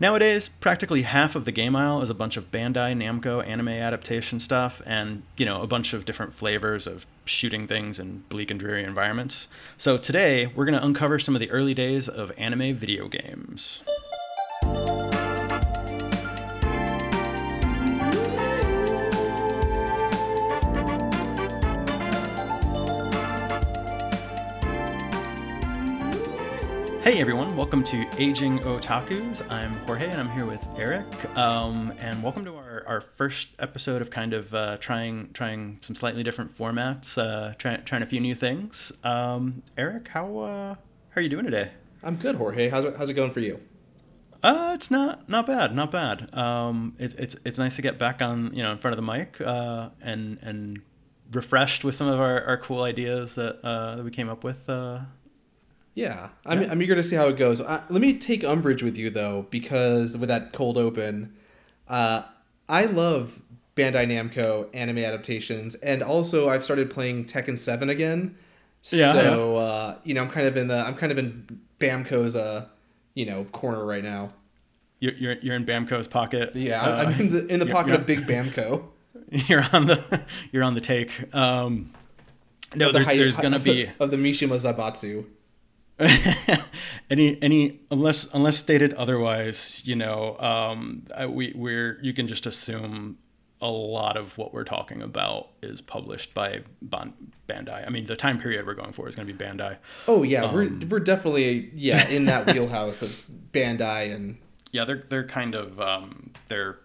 Nowadays, practically half of the game aisle is a bunch of Bandai Namco anime adaptation stuff and, you know, a bunch of different flavors of shooting things in bleak and dreary environments. So today, we're going to uncover some of the early days of anime video games. Hey everyone, welcome to Aging Otakus. I'm Jorge and I'm here with Eric. Um, and welcome to our, our first episode of kind of uh, trying trying some slightly different formats, uh, try, trying a few new things. Um, Eric, how uh, how are you doing today? I'm good, Jorge. How's it, how's it going for you? Uh, it's not not bad, not bad. Um, it's it's it's nice to get back on you know in front of the mic uh, and and refreshed with some of our, our cool ideas that uh, that we came up with uh, yeah, I'm, yeah. I'm eager to see how it goes. Uh, let me take umbrage with you though, because with that cold open, uh, I love Bandai Namco anime adaptations, and also I've started playing Tekken Seven again. Yeah. So yeah. Uh, you know, I'm kind of in the I'm kind of in Bamco's uh, you know, corner right now. You're you're, you're in Bamco's pocket. Yeah, I'm in the in the pocket of Big Bamco. You're on the you're on the take. Um, no, there's the there's gonna be of the Mishima Zaibatsu. any any unless unless stated otherwise, you know, um, we we're you can just assume a lot of what we're talking about is published by Bandai. I mean, the time period we're going for is going to be Bandai. Oh yeah, um, we're we're definitely yeah in that wheelhouse of Bandai and yeah, they're they're kind of um, they're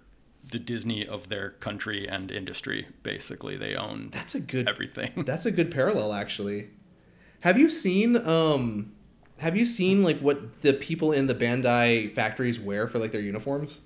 the Disney of their country and industry. Basically, they own that's a good everything. That's a good parallel, actually. Have you seen um have you seen like what the people in the Bandai factories wear for like their uniforms?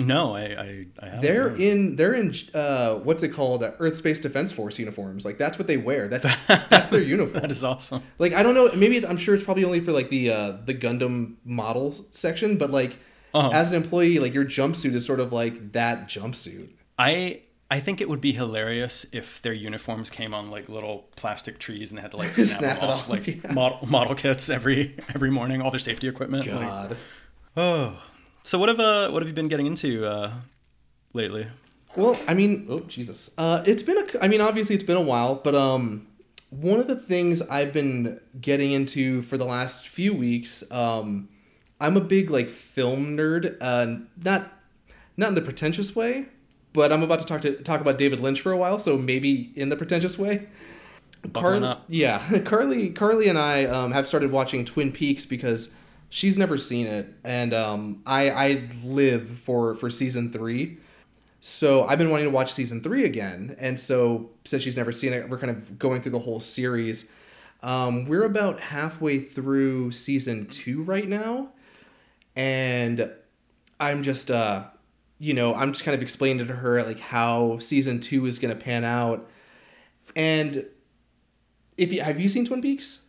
No, I I, I haven't. They're heard. in they're in uh, what's it called? Uh, Earth Space Defense Force uniforms. Like that's what they wear. That's that's their uniform. that is awesome. Like I don't know. Maybe I'm sure it's probably only for like the uh, the Gundam model section, but like uh-huh. as an employee, like your jumpsuit is sort of like that jumpsuit. I I think it would be hilarious if their uniforms came on like little plastic trees and they had to like snap, snap them off, off, like yeah. model, model kits every every morning, all their safety equipment. God. Like, oh, so what have uh what have you been getting into uh lately? Well, I mean, oh Jesus, uh, it's been a. I mean, obviously it's been a while, but um, one of the things I've been getting into for the last few weeks, um, I'm a big like film nerd. Uh, not not in the pretentious way, but I'm about to talk to talk about David Lynch for a while, so maybe in the pretentious way. Carly, yeah, Carly, Carly and I um, have started watching Twin Peaks because she's never seen it, and um, I I live for for season three. So I've been wanting to watch season three again, and so since she's never seen it, we're kind of going through the whole series. Um, we're about halfway through season two right now, and I'm just uh, you know, I'm just kind of explaining to her like how season two is going to pan out. And if you have you seen Twin Peaks?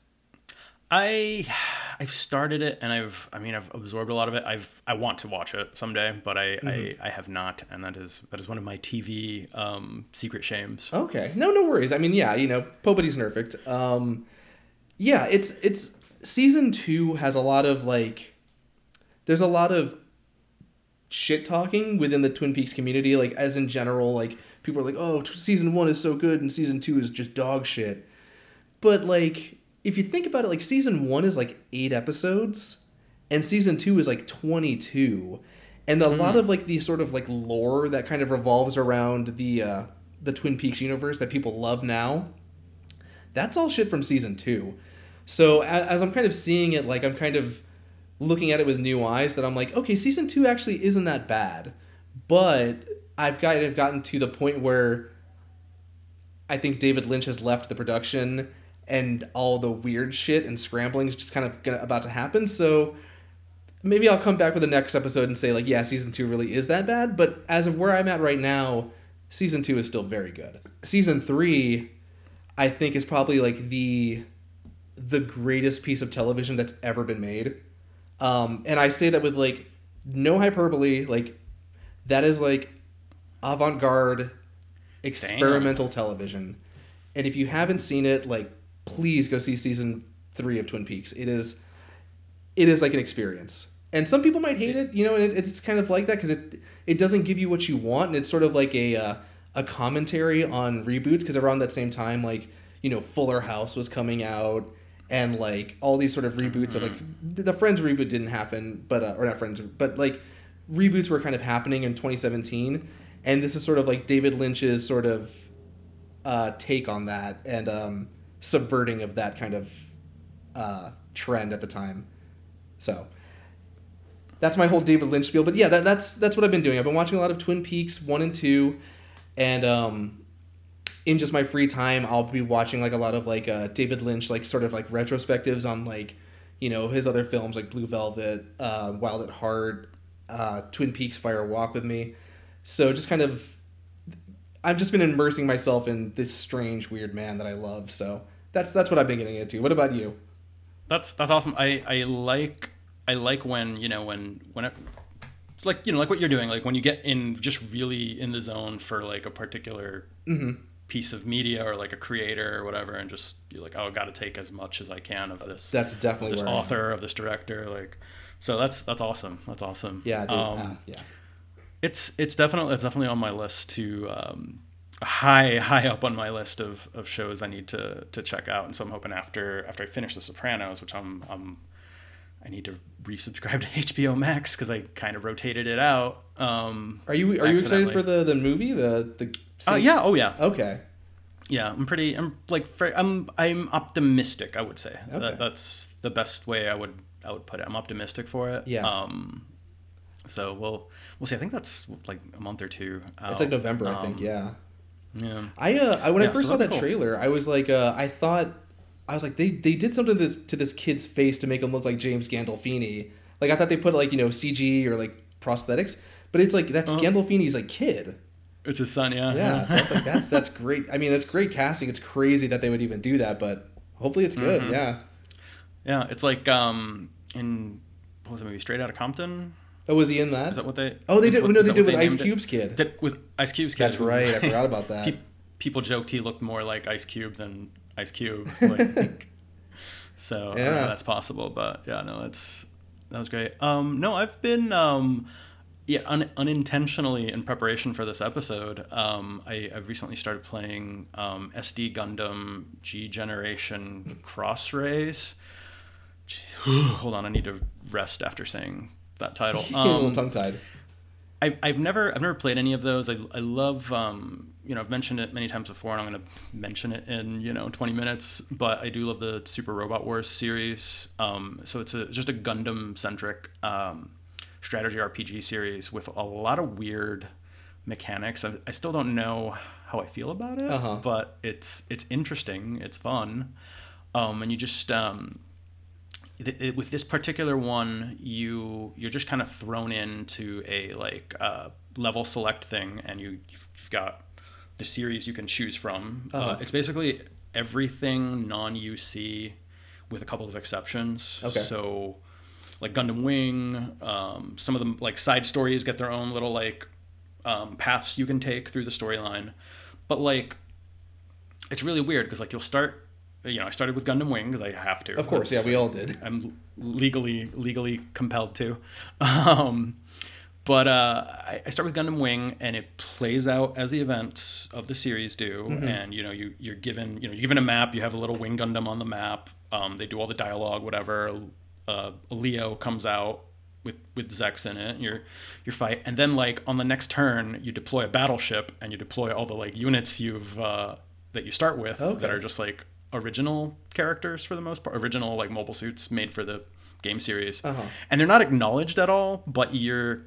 I I've started it and I've I mean I've absorbed a lot of it. I've I want to watch it someday, but I mm-hmm. I, I have not, and that is that is one of my TV um, secret shames. Okay, no no worries. I mean yeah, you know, nobody's perfect. Um, yeah, it's it's season two has a lot of like there's a lot of shit talking within the Twin Peaks community, like as in general, like people are like, "Oh, t- season one is so good and season two is just dog shit." But like, if you think about it, like season one is like eight episodes, and season two is like twenty two, and a mm. lot hmm. of like the sort of like lore that kind of revolves around the uh, the Twin Peaks universe that people love now. That's all shit from season two. So as, as I'm kind of seeing it, like I'm kind of looking at it with new eyes that I'm like, okay, season two actually isn't that bad, but I've kind of gotten to the point where I think David Lynch has left the production and all the weird shit and scrambling is just kind of gonna, about to happen. So maybe I'll come back with the next episode and say like, yeah, season two really is that bad. But as of where I'm at right now, season two is still very good. Season three, I think, is probably like the the greatest piece of television that's ever been made. Um, and I say that with like no hyperbole. Like that is like avant garde experimental Damn. television. And if you haven't seen it, like please go see season three of Twin Peaks. It is it is like an experience. and some people might hate it, you know, and it, it's kind of like that because it it doesn't give you what you want, and it's sort of like a uh, a commentary on reboots because around that same time, like you know, Fuller House was coming out, and like all these sort of reboots of like the Friends reboot didn't happen, but uh, or not Friends, but like reboots were kind of happening in 2017, and this is sort of like David Lynch's sort of uh, take on that and um, subverting of that kind of uh, trend at the time. So that's my whole David Lynch spiel. But yeah, that, that's that's what I've been doing. I've been watching a lot of Twin Peaks one and two, and um, in just my free time, I'll be watching like a lot of like uh, David Lynch like sort of like retrospectives on like you know his other films like Blue Velvet, uh, Wild at Heart, uh, Twin Peaks, Fire Walk with Me. So just kind of, I've just been immersing myself in this strange, weird man that I love. So that's that's what I've been getting into. What about you? That's that's awesome. I I like I like when you know when when it, it's like you know like what you're doing like when you get in just really in the zone for like a particular Mm-hmm. Piece of media or like a creator or whatever and just you're like oh I got to take as much as I can of this That's definitely this author of this director like so that's that's awesome. That's awesome. Yeah, um, ah, yeah. it's it's definitely it's definitely on my list to um, high high up on my list of, of shows I need to to check out. And so I'm hoping after after I finish The Sopranos which I'm I'm I need to resubscribe to HBO Max because I kind of rotated it out um, Are you are you excited for the the movie the the? Uh, yeah oh yeah Okay. yeah I'm pretty I'm like I'm I'm optimistic I would say Okay. that, that's the best way I would I would put it I'm optimistic for it Yeah. um so we'll we'll see I think that's like a month or two It's like out. November, I think. Um, Yeah. yeah I uh, I, when Yeah, I first so saw that cool. trailer, I was like, uh, I thought, I was like, they they did something to this to this kid's face to make him look like James Gandolfini. Like I thought they put like you know CG or like prosthetics, but it's like that's Uh-huh. Gandolfini's like kid. It's his son, yeah. Yeah, so like, that's that's great. I mean, that's great casting. It's crazy that they would even do that, but hopefully it's good. Mhm. Yeah. yeah, it's like um in what was the movie Straight Outta Compton? Oh, was he in that? Is that what they? oh, they did. what- no, they did with Ice named it? Cube's kid. Did, with Ice Cube's kid. That's right. I forgot about that. Pe- people joked he looked more like Ice Cube than Ice Cube. Like, so I don't know Yeah. that's possible, but yeah, no, that's that was great. Um, no, I've been um, yeah, un- unintentionally in preparation for this episode. Um, I, I've recently started playing um, SD Gundam G Generation Cross Rays. Hold on, I need to rest after saying that title. a little Um, tongue tied. I, I've never I've never played any of those. I, I love um, you know I've mentioned it many times before, and I'm going to mention it in you know 20 minutes. But I do love the Super Robot Wars series. Um, so it's a it's just a Gundam centric um, strategy RPG series with a lot of weird mechanics. I, I still don't know how I feel about it, Uh-huh. but it's it's interesting. It's fun, um, and you just um, th- it- with this particular one you you're just kind of thrown into a like uh, level select thing and you you've got the series you can choose from uh Uh-huh. it's basically everything non-uc with a couple of exceptions Okay. so like gundam wing um, some of them like side stories get their own little like um, paths you can take through the storyline but like it's really weird because like you'll start you know i started with gundam wing because i have to Of course, yeah, we all did. I'm legally legally compelled to. Um, but uh, I, start with Gundam Wing, and it plays out as the events of the series do. Mm-hmm. And you know, you you're given you know you're given a map. You have a little Wing Gundam on the map. Um, they do all the dialogue, whatever. Uh, Leo comes out with with Zechs in it. Your your fight, and then like on the next turn, you deploy a battleship, and you deploy all the like units you've uh, that you start with Okay. that are just like original characters for the most part, original like mobile suits made for the game series, Uh-huh. and they're not acknowledged at all. But you're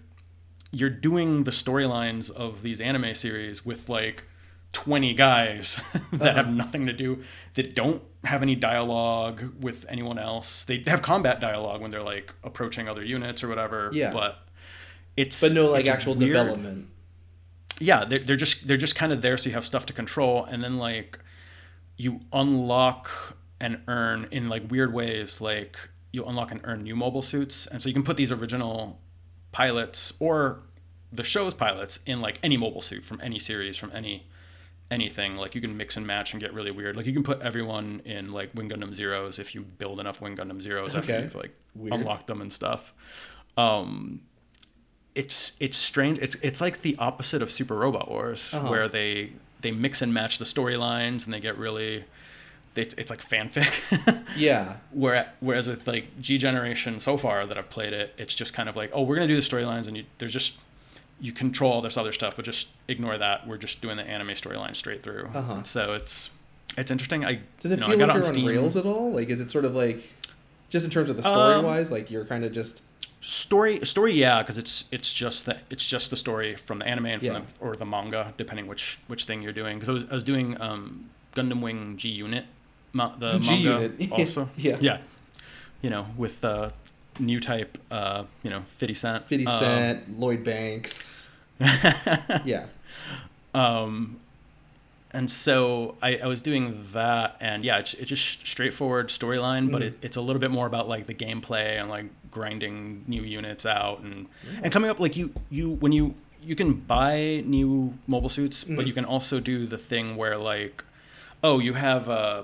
you're doing the storylines of these anime series with like 20 guys that have Uh-huh. nothing to do that don't have any dialogue with anyone else they have combat dialogue when they're like approaching other units or whatever Yeah. but it's But no like actual weird development. yeah they're, they're just they're just kind of there so you have stuff to control and then like you unlock and earn in like weird ways like you unlock and earn new mobile suits and so you can put these original pilots or the show's pilots in like any mobile suit from any series from any anything like you can mix and match and get really weird like you can put everyone in like wing gundam zeros if you build enough wing gundam zeros after Okay. you've like Weird. unlocked them and stuff um, it's it's strange. It's it's like the opposite of Super Robot Wars, Uh-huh. where they they mix and match the storylines and they get really. It's, it's like fanfic. Yeah. Where, whereas with like G Generation so far that I've played it, it's just kind of like, oh, we're gonna do the storylines, and you, there's just you control all this other stuff, but just ignore that. We're just doing the anime storyline straight through. Uh-huh. So it's it's interesting. I Does it you know, I feel got like you're on Steam. rails at all? Like, is it sort of like, just in terms of the story Um, wise, like you're kind of just story story yeah because it's it's just the it's just the story from the anime and from Yeah. the, or the manga depending which which thing you're doing because I was, I was doing um gundam wing g unit ma- the G manga Unit. also Yeah. yeah you know with uh new type uh you know 50 cent 50 Um, Cent, Lloyd Banks. Yeah. um and so I, I was doing that and yeah it's, it's just straightforward storyline but Mhm. it, it's a little bit more about like the gameplay and like grinding new units out and and coming up like you you when you you can buy new mobile suits but Mhm. you can also do the thing where like oh you have uh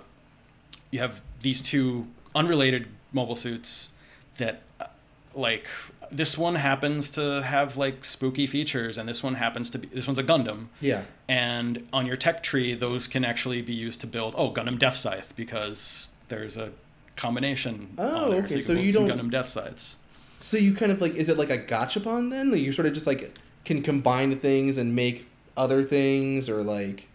you have these two unrelated mobile suits that uh, like this one happens to have like spooky features and this one happens to be this one's a gundam Yeah. and on your tech tree those can actually be used to build oh gundam death scythe because there's a combination Oh, there, okay, you so you don't- gundam death scythes So you kind of like, is it like a gachapon then? Like you sort of just like can combine things and make other things or like,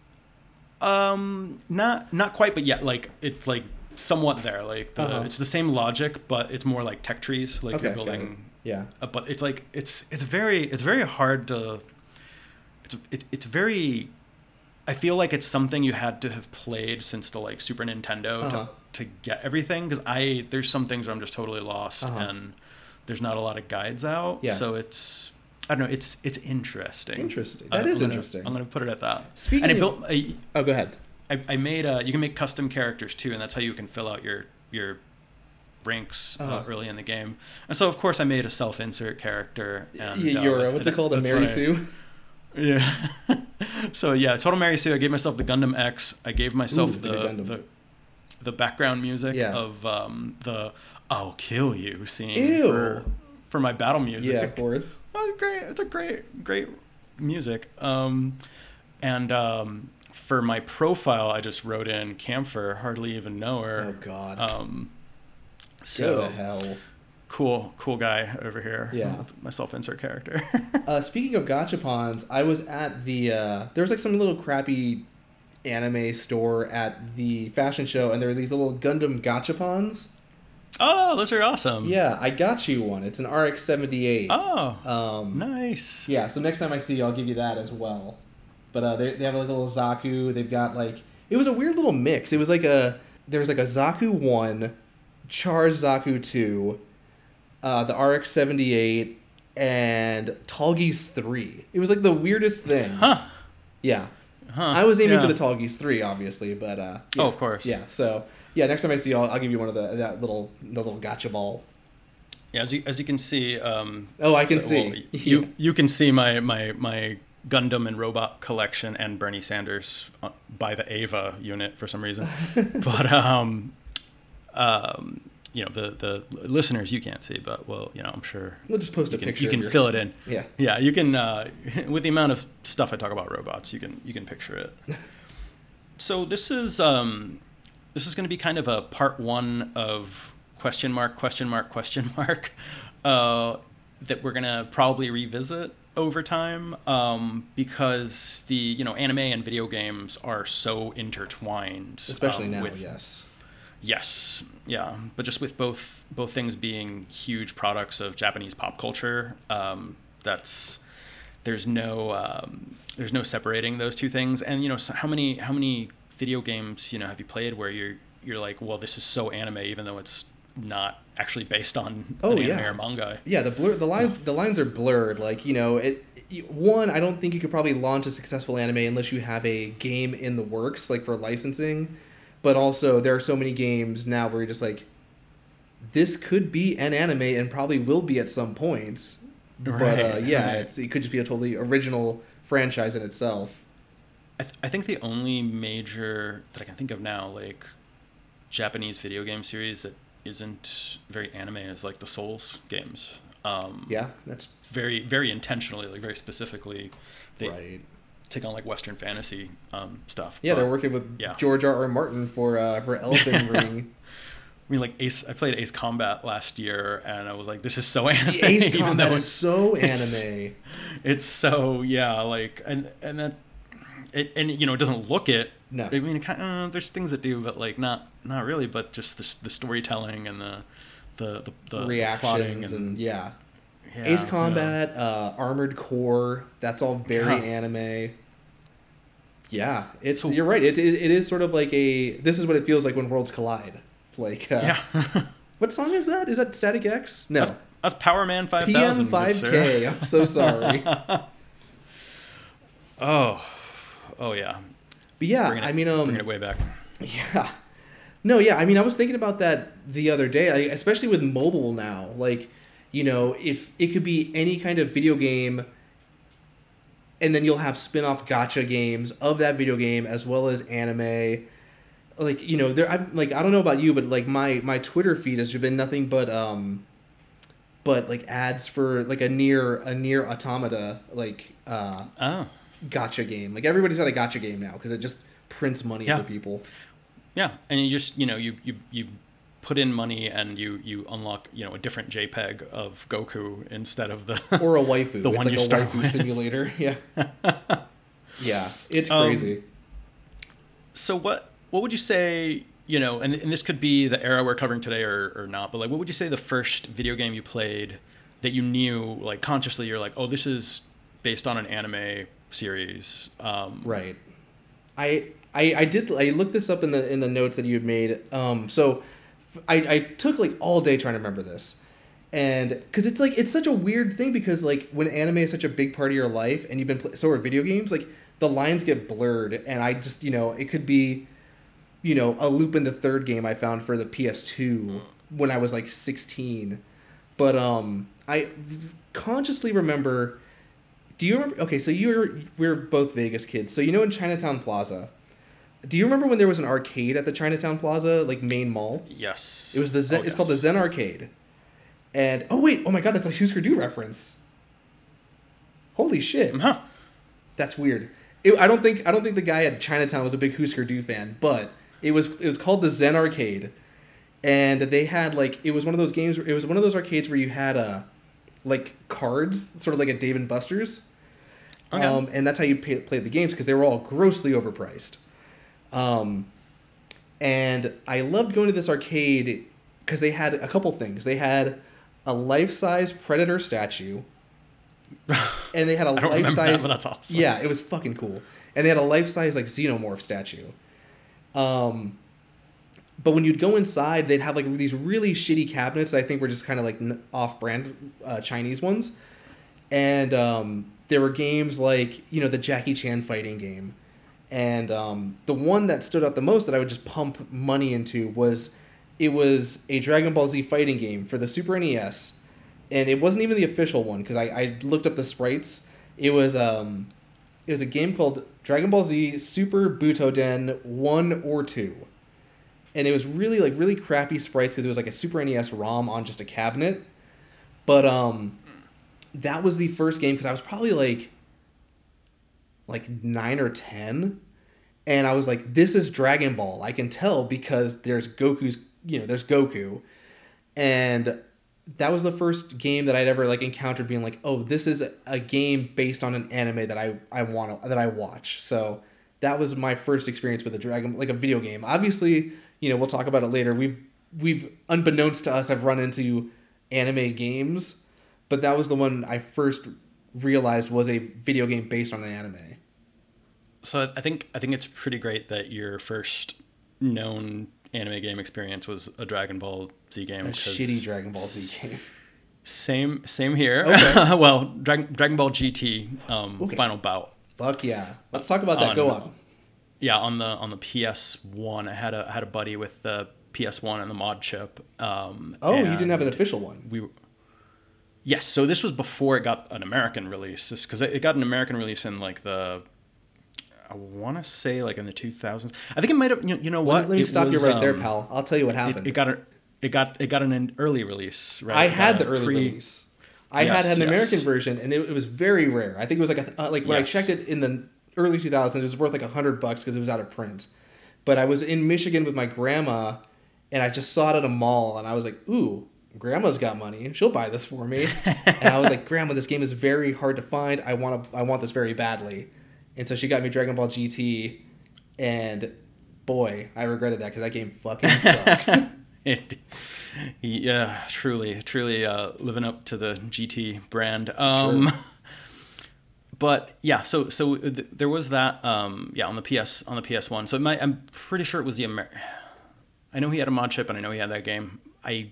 um not not quite but yeah like it's like somewhat there like the, Uh-huh. it's the same logic but it's more like tech trees like Okay, you're building yeah. uh, but it's like it's it's very it's very hard to it's it, it's very I feel like it's something you had to have played since the like Super Nintendo Uh-huh. to, to get everything because I there's some things where I'm just totally lost Uh-huh. and there's not a lot of guides out Yeah. so it's I don't know it's it's interesting Interesting. Uh, That is I'm gonna- interesting. I'm gonna put it at that Speaking and I of- built I, Oh, go ahead. I, I made uh you can make custom characters too and that's how you can fill out your your ranks uh, Uh-huh. early in the game and so of course I made a self-insert character and uh, a- what's it called? A Mary what I- Sue? yeah. so yeah, Total Mary Sue. I gave myself the Gundam X. I gave myself Ooh, the, the the background music Yeah. of um, the "I'll kill you" scene for for my battle music. Yeah, of course. Oh, it's great. It's a great great music. Um, and um, for my profile, I just wrote in Camphor. Hardly even know her. Oh. God. Um, go so to hell. cool, cool guy over here. Yeah. with my self-insert character. Uh, speaking of gachapons, I was at the uh, there was like some little crappy anime store at the fashion show, and there were these little Gundam gachapons. oh, those are awesome. Yeah, I got you one. It's an RX seventy eight. Oh, Um, nice. yeah, so next time I see you, I'll give you that as well. But uh, they they have like a little Zaku. They've got like it was a weird little mix. It was like a there was like a Zaku one, Char's Zaku two, uh, the RX seventy eight, and Tallgeese three. It was like the weirdest thing. Huh. Yeah, Huh. I was aiming Yeah. for the Tallgeese three, obviously, but uh, yeah. Oh, of course. Yeah, so yeah, next time I see you, I'll, I'll give you one of the that little the little gacha ball. Yeah, as you as you can see, um, Oh, I can so- see. well, you you can see my my my Gundam and robot collection and Bernie Sanders uh, by the Eva unit for some reason, but um, um, you know the the listeners you can't see, but well, you know I'm sure We'll just post a can, picture. you can your- fill it in. Yeah. Yeah, you can uh, with the amount of stuff I talk about robots, you can you can picture it. so this is um, this is going to be kind of a part one of question mark question mark question mark uh, that we're going to probably revisit over time um, because the you know anime and video games are so intertwined, Especially um, now, with- yes. Yes, yeah, but just with both both things being huge products of Japanese pop culture, um, that's there's no um, there's no separating those two things. And you know, so how many how many video games you know have you played where you're you're like, well, this is so anime, even though it's not actually based on Oh, an anime yeah. or manga. Yeah, the blur, the lines, the lines are blurred. Like you know, it. One, I don't think you could probably launch a successful anime unless you have a game in the works, like for licensing. But also, there are so many games now where you're just like, this could be an anime and probably will be at some point. but uh, yeah, right. it's, it could just be a totally original franchise in itself. I, th- I think the only major that I can think of now, like Japanese video game series that isn't very anime, is like the Souls games. Um, Yeah, that's very very intentionally, like very specifically, they right. take on like Western fantasy um, stuff. Yeah, But, they're working with yeah. George R. R. Martin for uh, for Elden Ring. I mean, like Ace. I played Ace Combat last year, and I was like, "This is so anime." Ace even Combat is so anime. It's so yeah, like and and that, it, and you know, it doesn't look it. No. I mean, it kind of, there's things that do, but like not not really. But just the the storytelling and the the the, the the plotting Reactions and, yeah. yeah, Ace yeah. Combat, uh, Armored Core, that's all very Yeah. anime. Yeah, it's So- you're right. It, it it is sort of like a this is what it feels like when worlds collide. Like uh, Yeah. what song is that? Is that Static X? No. That's, that's Power Man Five PM Thousand. 5K. I'm so sorry. oh, oh yeah. But yeah, it, I mean um bringing it way back. Yeah. No, yeah. I mean, I was thinking about that the other day, like, especially with mobile now. Like, you know, if it could be any kind of video game, and then you'll have spin off gacha games of that video game as well as anime. Like, you know, there. I'm like, I don't know about you, but like my my Twitter feed has been nothing but um, but like ads for like a near a NieR Automata like uh Oh, gacha game. Like everybody's got a gacha game now because it just prints money Yeah. for people. Yeah. And you just you know you you you put in money and you you unlock you know a different JPEG of Goku instead of the or a waifu. The it's one like you a start waifu with. simulator. Yeah. yeah, it's Um, crazy. So what what would you say, you know, and, and this could be the era we're covering today or, or not, but like what would you say the first video game you played that you knew like consciously you're like, oh, this is based on an anime series. Um, right. I, I I did I looked this up in the in the notes that you had made. Um, so I I took like all day trying to remember this. And because it's like it's such a weird thing because like when anime is such a big part of your life and you've been play- so are video games like the lines get blurred and I just you know it could be you know a Lupin the third game I found for the PS2 when I was like 16 but um I consciously remember do you remember okay so you're we're both Vegas kids so you know in Chinatown Plaza do you remember when there was an arcade at the Chinatown Plaza like main mall Yes. it was the Zen, Oh, it's called the. Zen Arcade. And oh wait, oh my god, that's a Husker Du reference. Holy shit. Huh. That's weird. It, I don't think I don't think the guy at Chinatown was a big Husker Du fan, but it was it was called the Zen Arcade. And they had like it was one of those games it was one of those arcades where you had uh like cards, sort of like a Dave and Buster's. Okay. Um, and that's how you pay, played the games because they were all grossly overpriced. Um, and I loved going to this arcade because they had a couple things. They had a life-size predator statue, and they had a I don't remember that, life-size. but that's awesome. Yeah, it was fucking cool. And they had a life-size like xenomorph statue. Um, but when you'd go inside, they'd have like these really shitty cabinets. that I think were just kind of like off-brand uh, Chinese ones, and um, there were games like you know the Jackie Chan fighting game, and um, the one that stood out the most that I would just pump money into was it was a Dragon Ball Z fighting game for the Super NES, and it wasn't even the official one because I, I looked up the sprites. It was um, it was a game called Dragon Ball Z Super Butoden One or Two, and it was really like really crappy sprites because it was like a Super NES ROM on just a cabinet, but um, that was the first game because I was probably like like nine or ten, and I was like, "This is Dragon Ball." I can tell because there's Goku's, you know, there's Goku, and that was the first game that I'd ever like encountered being like, "Oh, this is a game based on an anime that I I want to that I watch." So that was my first experience with a Dragon like a video game. Obviously, you know, we'll talk about it later. We've we've unbeknownst to us I've run into anime games, but that was the one I first realized was a video game based on an anime. So I think I think it's pretty great that your first known anime game experience was a Dragon Ball Z game. A shitty Dragon Ball Z game. Same same here. Okay. well, Dragon Dragon Ball GT um, Okay. final bout. Fuck yeah. Let's talk about that. On- Go on. Yeah, on the on the PS One, I had a I had a buddy with the PS One and the mod chip. Um, Oh, you didn't have an official one. We yes, so this was before it got an American release. Because it got an American release in like the I want to say like in the 2000s. I think it might have. You, you know what? Let, let me It stop you was, right there, um, pal. I'll tell you what happened. it got a, it got it got an early release. Right? I had the early pre- release. I Yes, had had an yes. American version, and it, it was very rare. I think it was like a, uh, like when I checked it in the early 2000s, it was worth like a hundred bucks because it was out of print. But I was in Michigan with my grandma, and I just saw it at a mall, and I was like, "Ooh, grandma's got money; she'll buy this for me." and I was like, "Grandma, this game is very hard to find. I want to, I want this very badly." And so she got me Dragon Ball GT, and boy, I regretted that because that game fucking sucks. It, yeah, truly, truly uh, living up to the GT brand. Um, but yeah, so so th- there was that. Um, yeah, on the PS on the PS One. So might, I'm pretty sure it was the Amer. I know he had a mod chip, and I know he had that game. I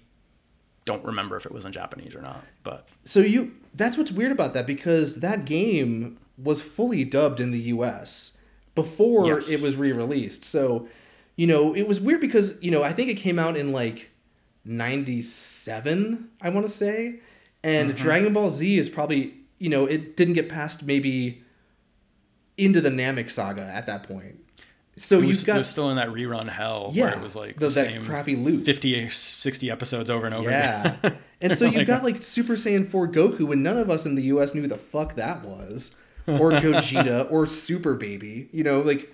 don't remember if it was in Japanese or not, but So you that's what's weird about that because that game was fully dubbed in the US before Yes. it was re-released. So, you know, it was weird because, you know, I think it came out in like 97, I want to say. And Mm-hmm. Dragon Ball Z is probably, you know, it didn't get past maybe into the Namek saga at that point. So was, you've got it was still in that rerun hell Yeah, where it was like the- the, that same crappy loop. 50, 60 episodes over and over Yeah. And so you've got like Super Saiyan 4 Goku, and none of us in the US knew who the fuck that was. Or Gogeta, or Super Baby. You know, like,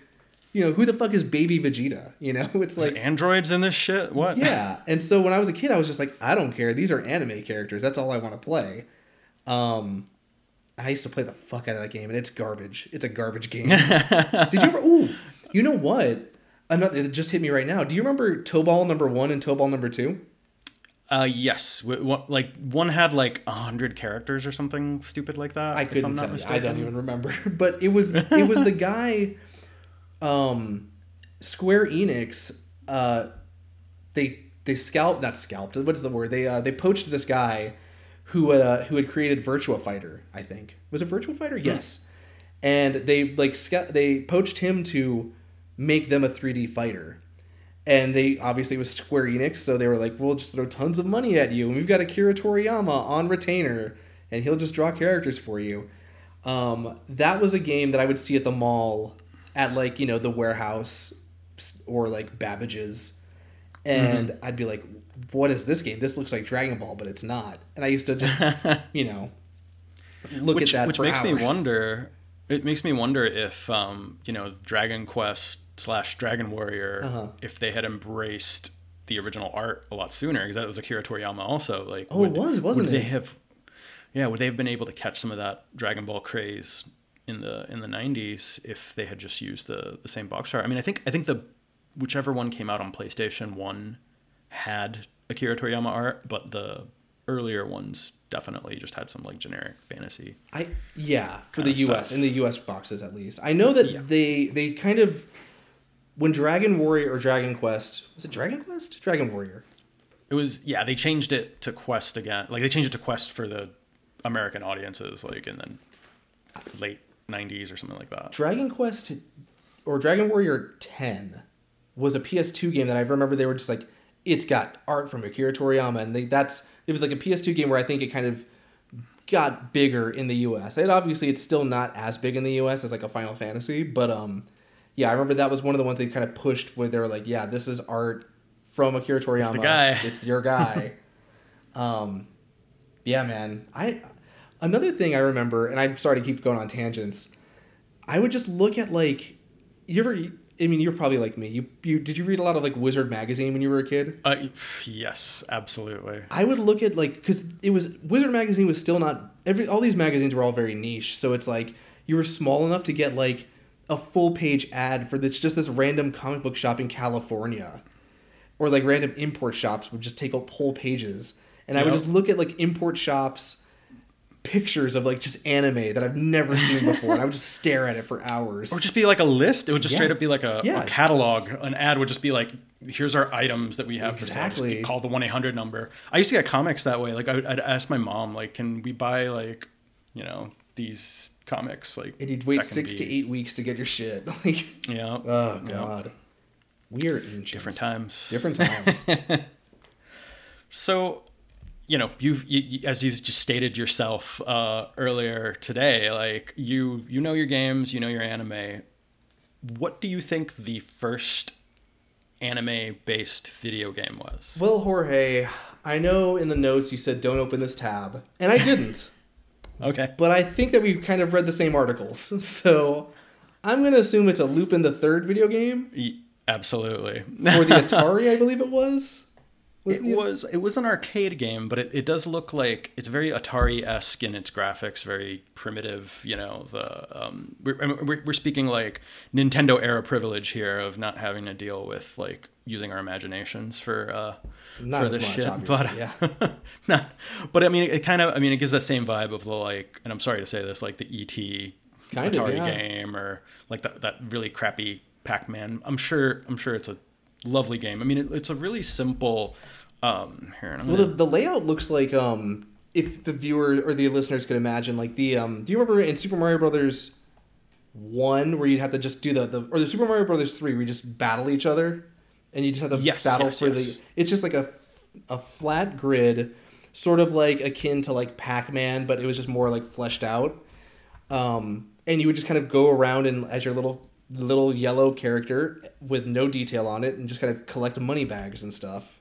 you know, who the fuck is Baby Vegeta? You know, it's Like like, androids in this shit? What? yeah. And so when I was a kid, I was just like, I don't care. These are anime characters. That's all I want to play. Um, I used to play the fuck out of that game, and it's garbage. It's a garbage game. Did you ever? Ooh, you know what? Another it just hit me right now. Do you remember Tobal number one and Tobal number two? Uh, yes. One- like one had like a hundred characters or something stupid like that. I if couldn't I'm not tell you. I don't even remember. But it was it was the guy um Square Enix uh they they scalped not scalped what is the word they uh they poached this guy who uh who had created Virtua Fighter I think was it Virtua Fighter yes and they like sca- they poached him to make them a 3D fighter and they obviously was Square Enix, so they were like, "We'll just throw tons of money at you, and we've got Akira Toriyama on retainer, and he'll just draw characters for you." Um, that was a game that I would see at the mall, at like you know the warehouse or like Babbage's, and I'd be like, "What is this game? This looks like Dragon Ball, but it's not." And I used to just you know look which, at that which makes me wonder. It makes me wonder if um, you know Dragon Quest slash Dragon Warrior, Uh-huh. if they had embraced the original art a lot sooner, because that was Akira Toriyama also. Like, Oh, it was, wasn't would it? They have, yeah, would they have been able to catch some of that Dragon Ball craze in the in the '90s if they had just used the the same box art? I mean, I think I think the whichever one came out on PlayStation One had Akira Toriyama art, but the earlier ones definitely just had some like generic fantasy. I yeah for the U.S. stuff. in the U.S. boxes at least. I know that Yeah. they they kind of when Dragon Warrior or Dragon Quest was it Dragon Quest Dragon Warrior It was yeah, they changed it to Quest again. Like they changed it to Quest for the American audiences, like in the late '90s or something like that. Dragon Quest or Dragon Warrior Ten was a PS2 game that I remember they were just like it's got art from Akira Toriyama and they that's it was like a PS2 game where I think it kind of got bigger in the US. And obviously it's still not as big in the US as like a Final Fantasy, but um yeah, I remember that was one of the ones they kind of pushed where they were like, yeah, this is art from Akira Toriyama. It's the guy. It's your guy. um yeah, man. I another thing I remember and I'm sorry to keep going on tangents. I would just look at like you ever I mean you're probably like me. You you did you read a lot of like Wizard magazine when you were a kid? Uh, yes, absolutely. I would look at like because it was Wizard magazine was still not every all these magazines were all very niche. So it's like you were small enough to get like a full page ad for this just this random comic book shop in California, or like random import shops would just take up whole pages, and I would just look at like import shops pictures of like just anime that I've never seen before, and I would just stare at it for hours. Or just be like a list. It would just Yeah. straight up be like a, Yeah. a catalog. An ad would just be like, "Here's our items that we have for sale. Exactly. Just call the one eight hundred number." I used to get comics that way. Like I would, I'd ask my mom, like, "Can we buy like, you know, these comics?" Like, and you'd wait that can six to eight weeks to get your shit. Like, Yeah. oh yeah. god, we are ancient. Different times. Different times. So, you know, you've you, you- as you've just stated yourself uh, earlier today, like you you know your games, you know your anime. What do you think the first anime based video game was. Well, Jorge, I know in the notes you said don't open this tab, and I didn't. Okay. but I think that we kind of read the same articles, so I'm gonna assume it's a Lupin the Third video game Absolutely. for the Atari, I believe it was. It Wasn't the- was it was an arcade game, but it, it does look like it's very Atari esque in its graphics, very primitive. You know, the um, we're, we're speaking like Nintendo era privilege here of not having to deal with like using our imaginations for uh, Not for this much, shit. But yeah. not, but I mean, it kind of I mean, it gives that same vibe of the like, and I'm sorry to say this, like the ET Kind of, Atari yeah. game or like that that really crappy Pac-Man. I'm sure I'm sure it's a lovely game. I mean, it, it's a really simple. Um, here, and I'm Well, the, the layout looks like um, if the viewer or the listeners could imagine, like the um, do you remember in Super Mario Brothers one where you'd have to just do the, the or the Super Mario Brothers three where you just battle each other, and you just have to Yes, battle yes, for yes. the. It's just like a a flat grid, sort of like akin to like Pac Man, but it was just more like fleshed out. Um, and you would just kind of go around and as your little little yellow character with no detail on it, and just kind of collect money bags and stuff.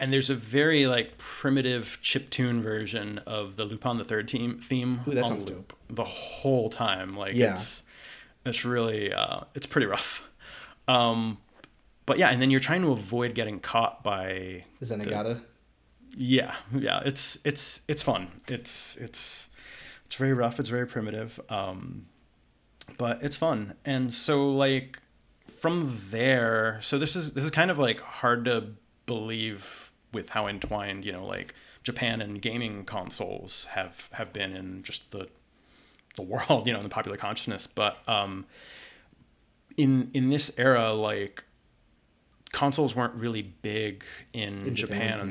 and there's a very like primitive chiptune version of the Lupin the Third team theme Ooh, that on sounds loop the whole time. Like Yeah. it's it's really uh, it's pretty rough. Um, but yeah, and then you're trying to avoid getting caught by Zenigata. yeah yeah it's it's it's fun it's it's it's very rough it's very primitive um but it's fun and so like from there so this is this is kind of like hard to believe with how entwined you know like japan and gaming consoles have have been in just the the world you know in the popular consciousness but um in in this era like consoles weren't really big in, In Japan, Japan, yeah.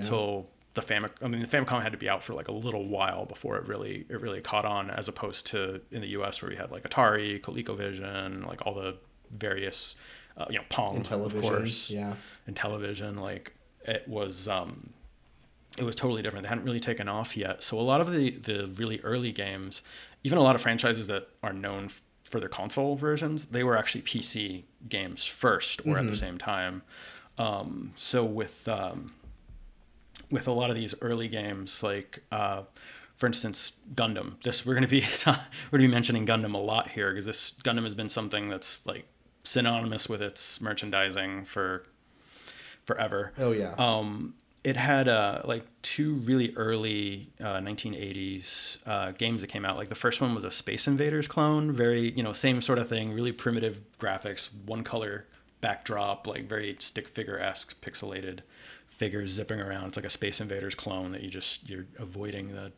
The Famic. I mean, the Famicom had to be out for like a little while before it really it really caught on, as opposed to in the U.S. where we had like Atari, ColecoVision, like all the various, uh, you know, Pong, of course, Yeah. and television. Like it was, um, it was totally different. They hadn't really taken off yet. So a lot of the the really early games, even a lot of franchises that are known for their console versions, they were actually PC games first or at the same time. Um, so with um, with a lot of these early games, like uh, for instance, Gundam. This we're gonna be we're gonna be mentioning Gundam a lot here because this Gundam has been something that's like synonymous with its merchandising for forever. Oh yeah. Um, it had uh, like two really early uh, 1980s uh, games that came out. Like the first one was a Space Invaders clone, very you know same sort of thing, really primitive graphics, one color backdrop, like very stick figure esque pixelated figures zipping around. It's like a Space Invaders clone that you just you're avoiding the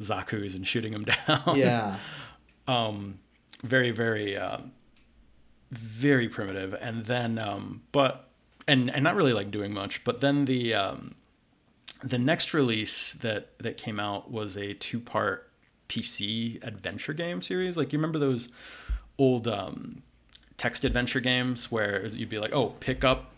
Zaku's and shooting them down. yeah. um, very very uh, very primitive and then um, but and and not really like doing much but then the um, the next release that that came out was a two part PC adventure game series like you remember those old um, text adventure games where you'd be like oh pick up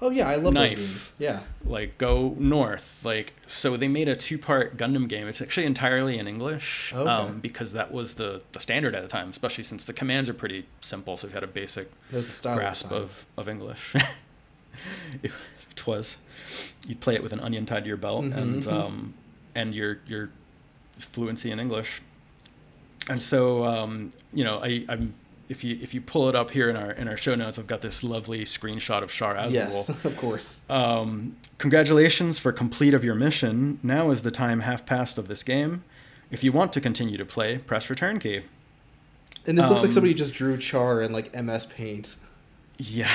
Oh yeah, I love Knife. those games. Yeah. like go north like so they made a two-part gundam game it's actually entirely in english Okay. um, because that was the, the standard at the time especially since the commands are pretty simple so if you had a basic the style. at the grasp of, of english it, it was you'd play it with an onion tied to your belt Mhm. and um, and your your fluency in english and so um, you know I, i'm if you if you pull it up here in our in our show notes i've got this lovely screenshot of Char Aznable Yes, of course. um, congratulations for complete of your mission. Now is the time half past of this game. If you want to continue to play, press return key. And this looks like Um, somebody just drew Char in like MS Paint. Yeah,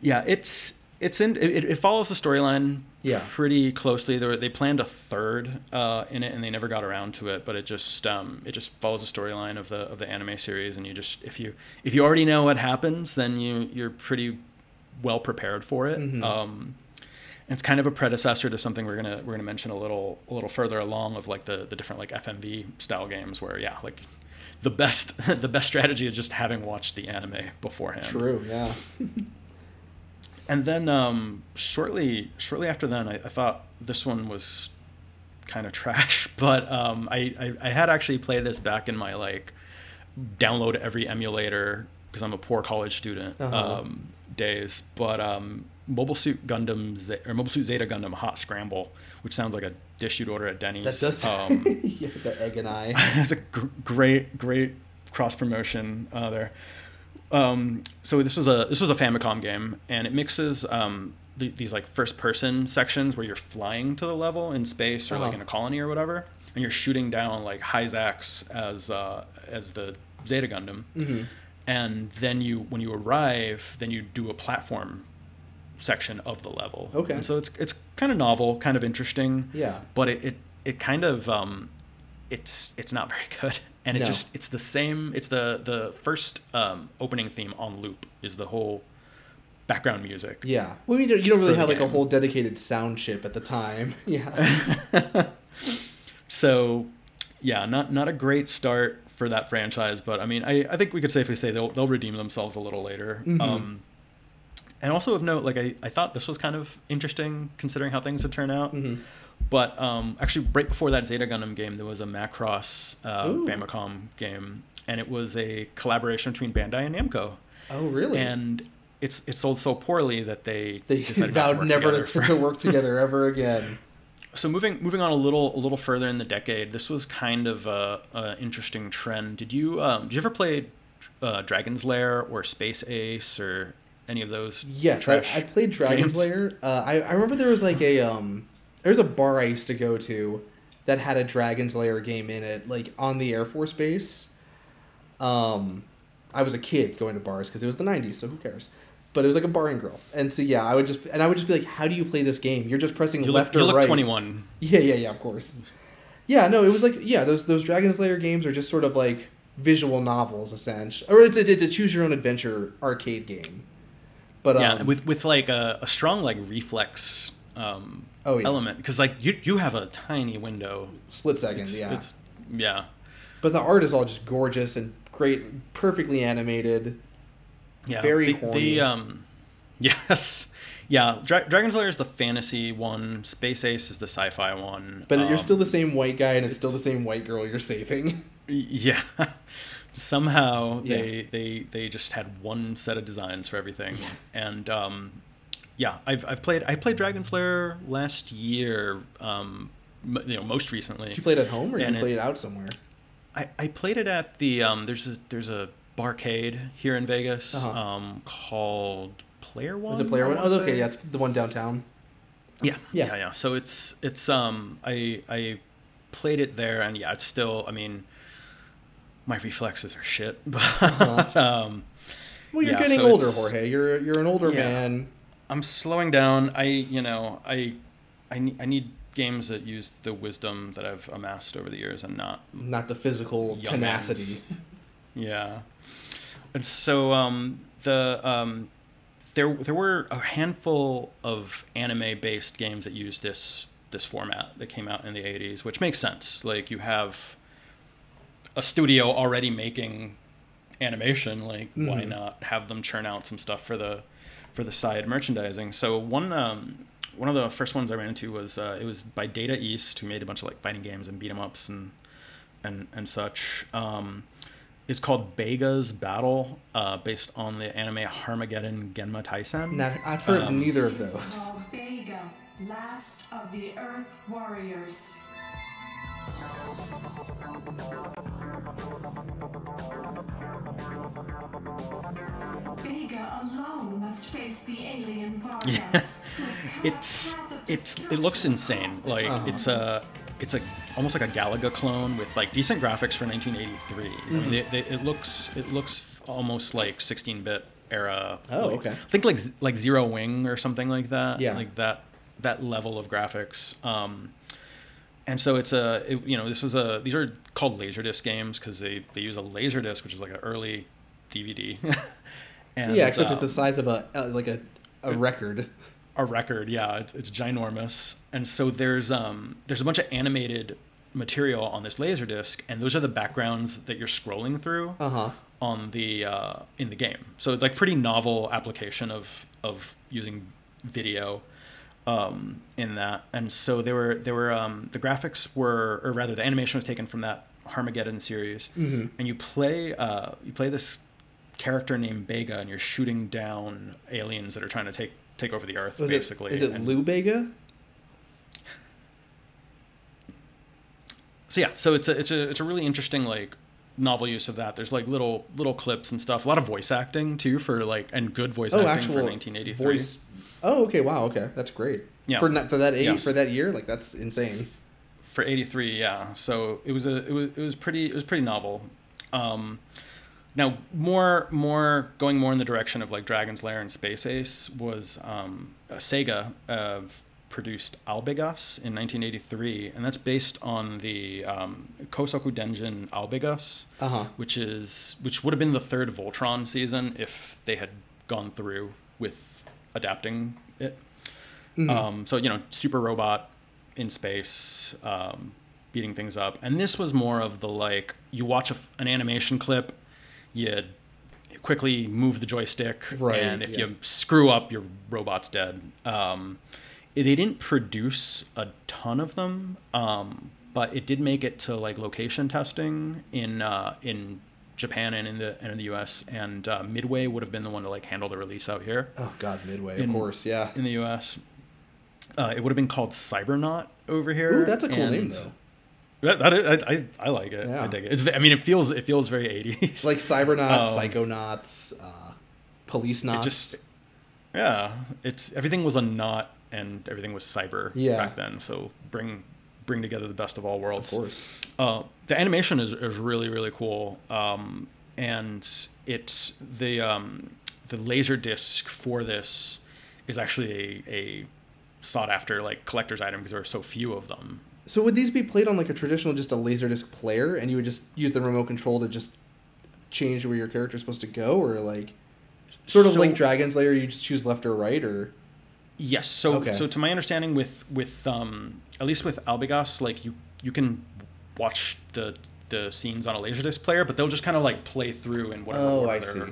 yeah. It's it's in it, it follows the storyline Yeah. pretty closely. They, were, they planned a third uh, in it, and they never got around to it. But it just um, it just follows the storyline of the of the anime series, and you just if you if you already know what happens, then you you're pretty well prepared for it. Mhm. Um, it's kind of a predecessor to something we're gonna we're gonna mention a little a little further along of like the the different like FMV style games where yeah like the best the best strategy is just having watched the anime beforehand. True. Yeah. And then um, shortly shortly after then, I, I thought this one was kind of trash, but um, I, I I had actually played this back in my like download every emulator because I'm a poor college student Uh-huh. um, days. But um, Mobile Suit Gundam Z- or Mobile Suit Zeta Gundam Hot Scramble, which sounds like a dish you'd order at Denny's. That does. Um, yeah, the egg and I. it's a gr- great, great cross promotion uh, there. Um, so this was a this was a Famicom game, and it mixes um, the, these like first person sections where you're flying to the level in space or like Uh-huh. in a colony or whatever, and you're shooting down like Hyzax as uh, as the Zeta Gundam, hmm and then you when you arrive, then you do a platform section of the level. Okay. And so it's it's kind of novel, kind of interesting Yeah. but it, it, it kind of um, it's it's not very good and it No. just it's the same it's the the first um, opening theme on loop is the whole background music Yeah. Well, you don't, you don't really have like a whole dedicated sound chip at the time. Yeah. so yeah not not a great start for that franchise but i mean i, I think we could safely say they'll, they'll redeem themselves a little later Mhm. um, and also of note like I, I thought this was kind of interesting considering how things would turn out hmm But um, actually, right before that Zeta Gundam game, there was a Macross uh, Ooh. Famicom game, and it was a collaboration between Bandai and Namco. Oh, really? And it's it sold so poorly that they they decided not to vowed never to, to work together ever again. So moving moving on a little a little further in the decade, this was kind of a, a interesting trend. Did you um, did you ever play uh, Dragon's Lair or Space Ace or any of those? Yes, I, I played Dragon's games? Lair. Uh, I, I remember there was like a um, there was a bar I used to go to that had a Dragon's Lair game in it, like on the Air Force Base. Um, I was a kid going to bars because it was the '90s, so who cares? But it was like a bar and grill, and so yeah, I would just and I would just be like, "How do you play this game? You're just pressing You left look, you or look right." 21. Yeah, yeah, yeah. Of course. Yeah, no, it was like yeah, those those Dragon's Lair games are just sort of like visual novels, essentially, or it's a, it's a choose your own adventure arcade game. But um, yeah, with with like a, a strong like reflex um, Oh, yeah. element because like you you have a tiny window. split second, It's, yeah. it's yeah But the art is all just gorgeous and great, perfectly animated. yeah Very the, horny. the um yes yeah Dra- Dragon's Lair is the fantasy one. Space Ace is the sci-fi one. But you're um, still the same white guy, and it's, still the same white girl you're saving. yeah. Somehow Yeah. they they they just had one set of designs for everything, and um, yeah, I've I've played I played Dragon's Lair last year. Um, m- you know, most recently. Did you played it at home, or And you played it out somewhere? I, I played it at the um, there's a there's a barcade here in Vegas Uh-huh. um, called Player One. Was it player one? Oh, okay, yeah, it's the one downtown. Yeah, Yeah. yeah, yeah, So it's it's um I I played it there and yeah, it's still I mean my reflexes are shit, but Uh-huh. um Well, you're Yeah, getting so older, Jorge. You're you're an older Yeah. man. I'm slowing down. I you know I I need I need games that use the wisdom that I've amassed over the years and not Not the physical tenacity. Yeah. And so um, the um, there there were a handful of anime based games that used this this format that came out in the 80s, which makes sense. Like you have a studio already making animation, like why Mhm. not have them churn out some stuff for the for the side merchandising? So one um, one of the first ones I ran into was uh, it was by Data East, who made a bunch of like fighting games and beat 'em ups and and and such. Um, it's called Bega's Battle, uh, based on the anime Harmageddon Genma Taisen. Not, I've heard Um, neither of those. called Bega, last of the Earth Warriors. Bega alone must face the alien Varga. Yeah. who has carved it's a path of it's it looks insane. Like Uh-huh. it's a it's a almost like a Galaga clone with like decent graphics for 1983. Mm-hmm. mean, they, they, it looks it looks almost like 16-bit era. Oh, like- okay. Think like like Zero Wing or something like that. Yeah. Like that that level of graphics. Um, and so it's a it, you know this was a these are called laserdisc games because they they use a laserdisc which is like an early DVD. and, yeah, except it's um, the size of a uh, like a a record. a record yeah it's, it's ginormous and so there's um there's a bunch of animated material on this laserdisc and those are the backgrounds that you're scrolling through Uh huh. on the uh, in the game so it's like pretty novel application of of using video um, in that and so there were there were um, the graphics were or rather the animation was taken from that Harmageddon series Mhm. and you play uh, you play this character named Bega, and you're shooting down aliens that are trying to take take over the Earth, Was basically. it is it And- Lou Bega? so yeah, so it's a it's a it's a really interesting like novel use of that. There's like little little clips and stuff. A lot of voice acting too for like and good voice Oh, acting for 1983. voice. Oh, okay. Wow. Okay, that's great. Yeah. For for that age Yes. for that year, like that's insane. for 83 yeah so it was a it was it was pretty it was pretty novel um now more more going more in the direction of like dragon's lair and space ace was um sega uh, produced Albegas in 1983 and that's based on the um, kosoku denjin Albegas Uh huh. which is which would have been the third voltron season if they had gone through with adapting it Mhm. um, so you know, super robot in space, um, beating things up, and this was more of the like you watch a an animation clip, you quickly move the joystick, Right, and if yeah. you screw up, your robot's dead. Um, they didn't produce a ton of them, um, but it did make it to like location testing in uh, in Japan and in the and in the U.S. And uh, Midway would have been the one to like handle the release out here Oh God, Midway, In- of course. Yeah. in the U.S. Uh, it would have been called Cybernaut over here. Ooh, that's a cool name though. That, that is, I, I, I like it. Yeah. I dig it. It's, I mean, it feels it feels very 80s. Like Cybernauts, Um, Psychonauts, uh, Police Knots. just yeah, it's everything was a knot and everything was cyber Yeah. back then. So bring bring together the best of all of worlds. course. Uh, the animation is, is really really cool, um, and it's the um, the laser disc for this is actually a, a sought after like collector's item because there are so few of them. So would these be played on like a traditional, just a laserdisc player, and you would just use the remote control to just change where your character is supposed to go, or like sort of So- like Dragon's Lair, you just choose left or right, or Yes. So Okay. so to my understanding, with with um, at least with Albegas, like you you can watch the the scenes on a laserdisc player, but they'll just kind of like play through in whatever Oh, order they're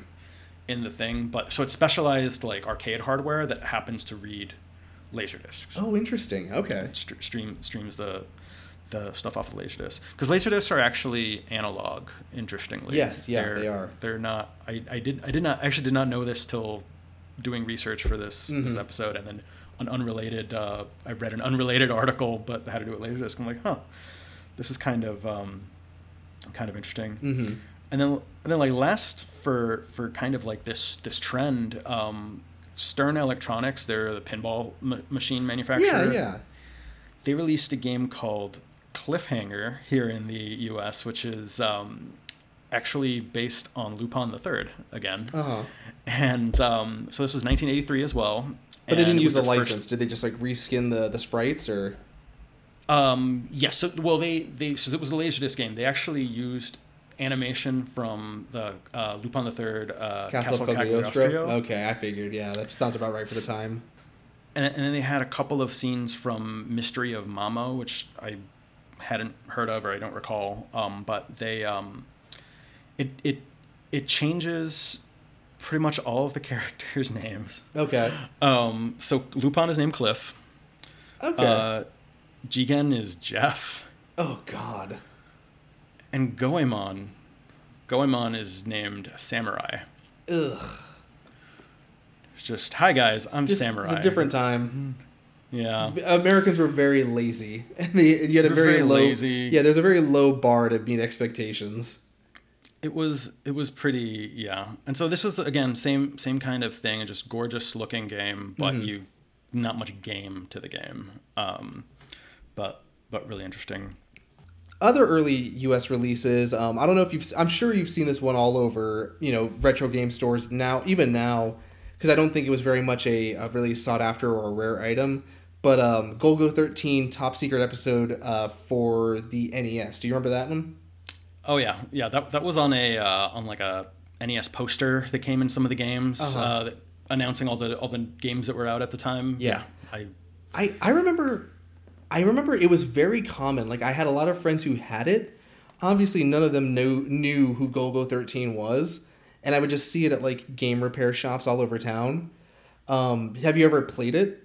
in the thing. But so it's specialized like arcade hardware that happens to read laserdiscs. oh, interesting. Okay. St- stream streams the the stuff off of laserdisc because laserdiscs are actually analog. Interestingly, Yes, yeah, They're- they are. They're not. I, I did I did not actually did not know this till doing research for this this Mhm. episode, and then an unrelated. Uh, I read an unrelated article, but had to do it with laserdisc. I'm like, huh, this is kind of um, kind of interesting Mm-hmm. and then and then like last for for kind of like this this trend um stern electronics they're the pinball m- machine manufacturer Yeah, yeah. they released a game called cliffhanger here in the us which is um actually based on lupin the third again Uh huh. and um so this was 1983 as well But they didn't use the license. first- Did they just like reskin the the sprites or? Um, yes. so, well, they they so it was a laserdisc game. They actually used animation from the uh, Lupin the Third uh, Castle, Castle. Cagliostro, Okay, I figured. Yeah, that sounds about right for the time. and, and then they had a couple of scenes from Mystery of Mamo, which I hadn't heard of or I don't recall. Um, but they um, it it it changes pretty much all of the characters' names. Okay. Um, so Lupin is named Cliff. Okay. Uh, Jigen is Jeff. oh God. And Goemon, Goemon is named Samurai. Ugh. It's just, hi guys, I'm Dif- Samurai. It's a different time. Yeah. Americans were very lazy, and they, you had a very, very low. lazy. Yeah, there's a very low bar to meet expectations. It was it was pretty yeah. And so this is again same same kind of thing, just gorgeous looking game, but Mhm. you not much game to the game. Um, but but really interesting. Other early U.S. releases. Um, I don't know if you've. I'm sure you've seen this one all over. You know, retro game stores now. Even now, because I don't think it was very much a, a really sought after or a rare item. But um, Golgo 13 top secret episode uh, for the NES. Do you remember that one? Oh yeah, yeah. That that was on a uh, on like a NES poster that came in some of the games, Uh-huh. uh, that, announcing all the all the games that were out at the time. Yeah. I I, I remember I remember it was very common. Like I had a lot of friends who had it. Obviously none of them knew knew who Golgo 13 was, and I would just see it at like game repair shops all over town. Um, have you ever played it?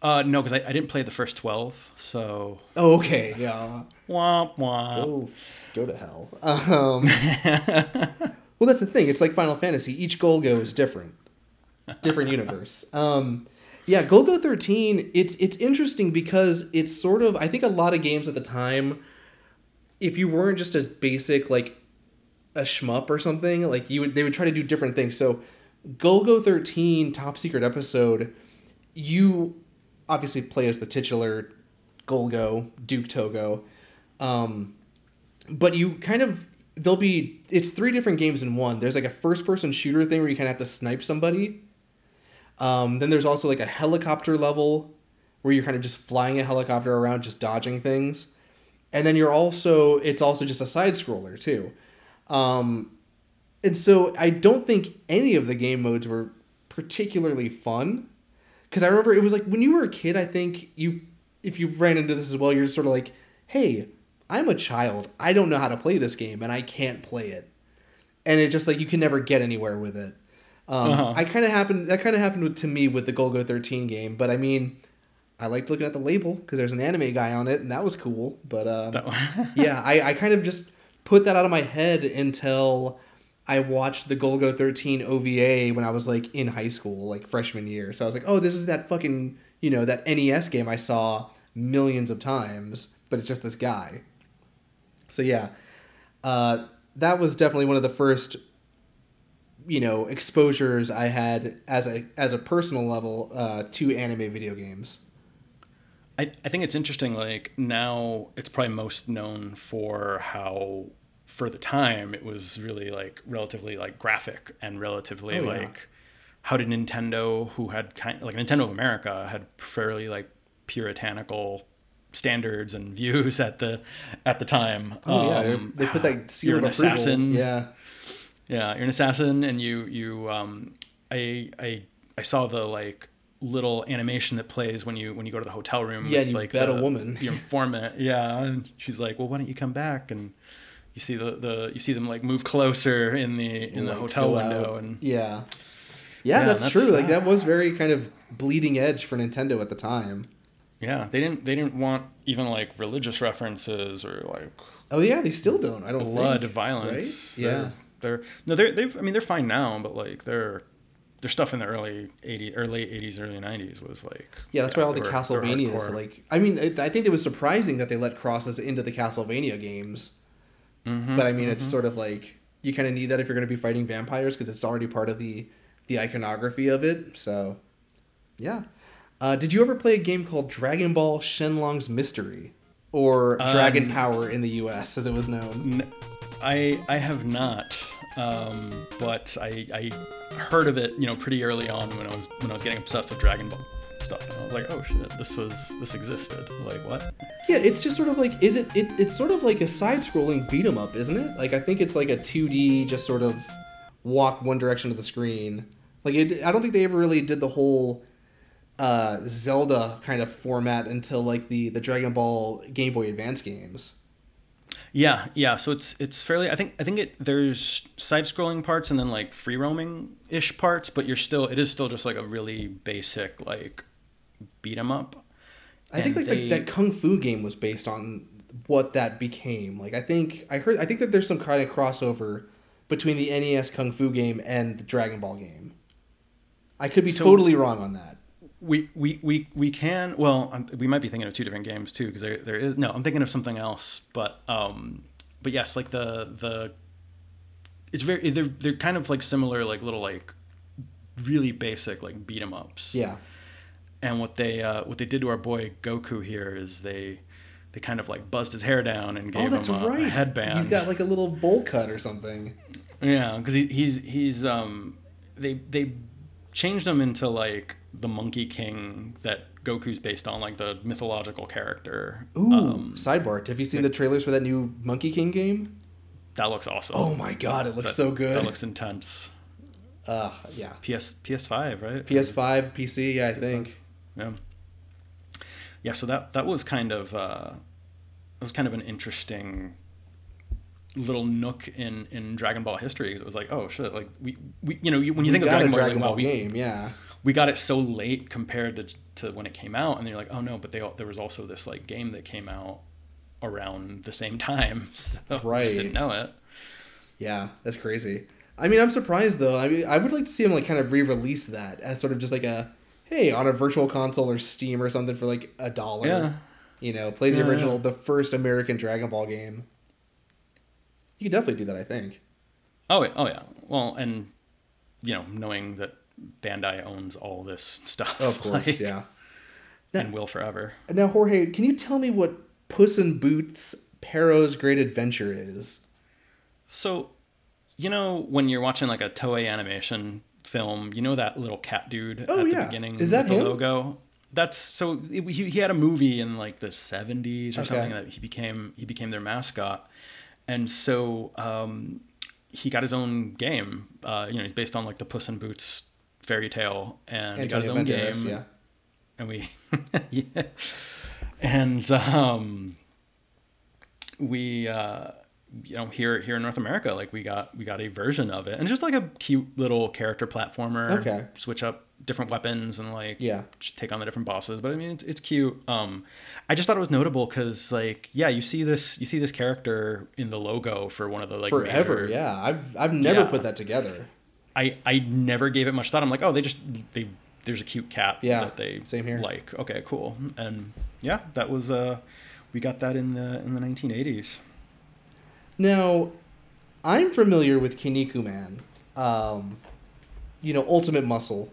uh, no, because I, I didn't play the first twelve, so Oh, okay. Yeah. womp womp. Oh, go to hell. Um, Well, that's the thing. It's like Final Fantasy. Each Golgo is different, different universe. Um, yeah, Golgo thirteen. It's it's interesting because it's sort of. I think a lot of games at the time, if you weren't just a basic like a shmup or something, like you would they would try to do different things. So, Golgo thirteen top secret episode, you obviously play as the titular Golgo Duke Togo, um, but you kind of there'll be it's three different games in one. There's like a first person shooter thing where you kind of have to snipe somebody. Um, then there's also like a helicopter level where you're kind of just flying a helicopter around, just dodging things. And then you're also it's also just a side scroller too. Um, and so I don't think any of the game modes were particularly fun. Because I remember it was like when you were a kid, I think you if you ran into this as well, you're sort of like, hey, I'm a child. I don't know how to play this game and I can't play it. And it just like you can never get anywhere with it. Um, Uh-huh. I kind of happened that kind of happened to me with the Golgo 13 game, but I mean, I liked looking at the label because there's an anime guy on it and that was cool. But uh, yeah, I, I kind of just put that out of my head until I watched the Golgo 13 OVA when I was like in high school, like freshman year. So I was like, oh, this is that fucking, you know, that NES game I saw millions of times, but it's just this guy. So yeah, uh, that was definitely one of the first, you know, exposures I had as a as a personal level uh, to anime video games. I, I think it's interesting. Like now, it's probably most known for how, for the time, it was really like relatively like graphic and relatively Oh, yeah. like, how did Nintendo, who had kind like Nintendo of America, had fairly like puritanical standards and views at the at the time. Oh yeah, Um, they put that seal you're of an approval. assassin. Yeah. Yeah, you're an assassin, and you you um, I I I saw the like little animation that plays when you when you go to the hotel room. Yeah, with, you like bet a woman. the informant. Yeah, and she's like, well, why don't you come back? And you see the, the you see them like move closer in the in the Lights hotel window, out. and yeah. yeah, Yeah, that's, that's- true. Like that was very kind of bleeding edge for Nintendo at the time. Yeah, they didn't they didn't want even like religious references or like Oh yeah, they still don't. I don't blood think, violence. right? Yeah. They're, they're no, they're they've. I mean, they're fine now, but like their their stuff in the early '80s, or late '80s, early '90s was like. Yeah, that's why all the were- Castlevanias like. I mean, I think it was surprising that they let crosses into the Castlevania games. Mhm, But I mean, it's mhm. sort of like you kind of need that if you're going to be fighting vampires because it's already part of the the iconography of it. So, yeah. Uh, did you ever play a game called Dragon Ball Shenlong's Mystery, or Dragon Um, Power in the U.S. as it was known? N- I I have not, um, but I I heard of it, you know, pretty early on when I was when I was getting obsessed with Dragon Ball stuff. And I was like, oh shit, this was this existed. Like what? Yeah, it's just sort of like is it, it it's sort of like a side-scrolling beat 'em up, isn't it? Like I think it's like a 2D just sort of walk one direction of the screen. Like it, I don't think they ever really did the whole uh, Zelda kind of format until like the the Dragon Ball Game Boy Advance games. Yeah, yeah. So it's it's fairly. I think I think it there's side scrolling parts and then like free roaming ish parts, but you're still it is still just like a really basic like beat 'em up. I think like they- the, that Kung Fu game was based on what that became. Like I think I heard I think that there's some kind of crossover between the NES Kung Fu game and the Dragon Ball game. I could be So- totally wrong on that. We we we we can well we might be thinking of two different games too because there there is no I'm thinking of something else but um but yes like the the it's very they're they're kind of like similar like little like really basic like beat 'em ups Yeah. and what they uh, what they did to our boy Goku here is they they kind of like buzzed his hair down and gave oh, that's him a, a right. headband. He's got like a little bowl cut or something. yeah, because he, he's he's um they they changed him into like the Monkey King that Goku's based on, like the mythological character. Ooh. um, sidebar. Have you seen the trailers for that new Monkey King game? that looks awesome. Oh my god, it looks That- so good. That looks intense. uh, yeah. PS PS5, right? PS5, PC, yeah, I think. Yeah. Yeah, so that that was kind of uh, it was kind of an interesting little nook in in Dragon Ball history 'cause it was like, oh shit, like we, we you know you, when you We think of Dragon Ball, Dragon like, Ball wow, we, game, yeah. we got it so late compared to to when it came out, and then you're like, oh no, but they there was also this like game that came out around the same time, so I Right. just didn't know it. Yeah, that's crazy. I mean, I'm surprised though. I mean, I would like to see him like kind of re-release that as sort of just like a hey on a virtual console or Steam or something for like a dollar. Yeah. You know, play the Yeah, original, yeah. the first American Dragon Ball game. You could definitely do that, I think. Oh, yeah, oh yeah. Well, and you know, knowing that Bandai owns all this stuff, Of course, like, yeah. and will forever. Now, Jorge, can you tell me what Puss in Boots Pero's Great Adventure is? So, you know, when you're watching like a Toei animation film, you know that little cat dude Oh, at the yeah. beginning Is that the him? logo. That's so it, he, he had a movie in like the 70s or Okay. something that he became he became their mascot, and so um, he got his own game. Uh, you know, he's based on like the Puss in Boots fairy tale, and he got his own Banderas, game. yeah. and we yeah. and um we uh you know here here in North America like we got we got a version of it and just like a cute little character platformer Okay. switch up different weapons and like Yeah. take on the different bosses but I mean it's, it's cute um I just thought it was notable cuz like yeah you see this you see this character in the logo for one of the like Forever, major- yeah. I've I've never Yeah. put that together. I I never gave it much thought. I'm like, oh, they just they there's a cute cat Yeah, that they same here. like. Okay, cool. And yeah, that was uh we got that in the in the 1980s. Now, I'm familiar with Kinnikuman, um, you know, Ultimate Muscle.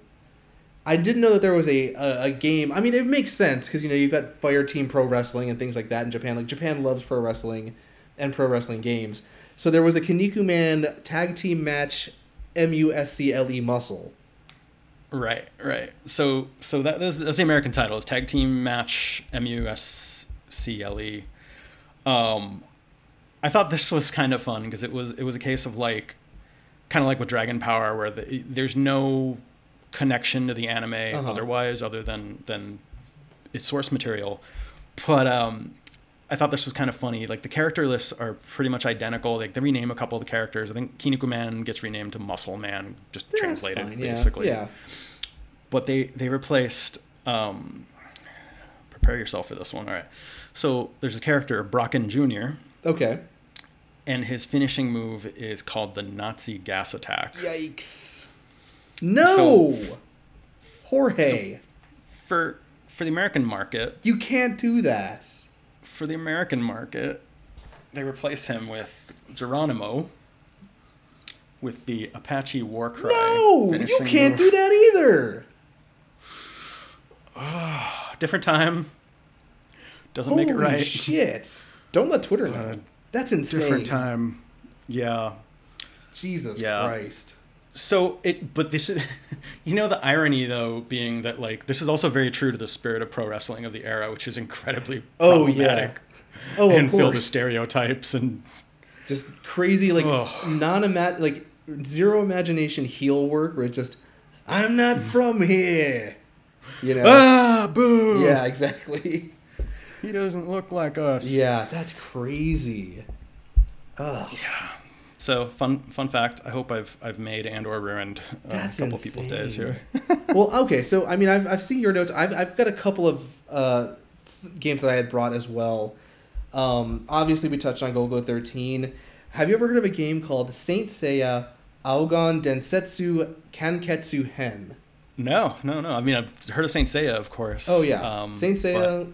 I didn't know that there was a, a, a game. I mean, it makes sense because, you know, you've got Fire Team Pro Wrestling and things like that in Japan. Like, Japan loves pro wrestling and pro wrestling games. So there was a Kinnikuman tag team match, M U S C L E Muscle. Right, right. So so that that's, that's the American title. is tag team match M U S C L E. Um, I thought this was kind of fun because it was it was a case of like, kind of like with Dragon Power, where the, there's no connection to the anime Uh-huh. otherwise, other than than its source material. But um, I thought this was kind of funny. Like the character lists are pretty much identical. Like they rename a couple of the characters. I think Kinnikuman Man gets renamed to Muscle Man, just That's translated fine, yeah, basically Yeah. but they they replaced um prepare yourself for this one all right so there's a character brocken jr Okay. and his finishing move is called the nazi gas attack Yikes. No! So- Jorge, for for the american market you can't do that. for the american market they replace him with geronimo with the apache war cry No! You can't move. do that either. different time doesn't make it Holy right shit. Don't let Twitter know. That's insane. different time yeah Jesus Yeah. Christ. So it, but this is, you know, the irony though being that like this is also very true to the spirit of pro wrestling of the era, which is incredibly Oh, yeah. Oh, and of filled with stereotypes and Just crazy, like Ugh. non like zero imagination heel work where it's just I'm not from here. You know? ah boo. yeah, exactly. He doesn't look like us. Yeah, that's crazy. Ugh. Yeah. So fun fun fact. I hope I've I've made and or ruined uh, a couple people's days here. well, okay, so I mean, I've, I've seen your notes. I've, I've got a couple of uh, games that I had brought as well. Um, obviously, we touched on Golgo 13. Have you ever heard of a game called Saint Seiya Ougon Densetsu Kanketsu Hen? no, no, no. I mean, I've heard of Saint Seiya, of course. Oh, yeah. Um, Saint Seiya,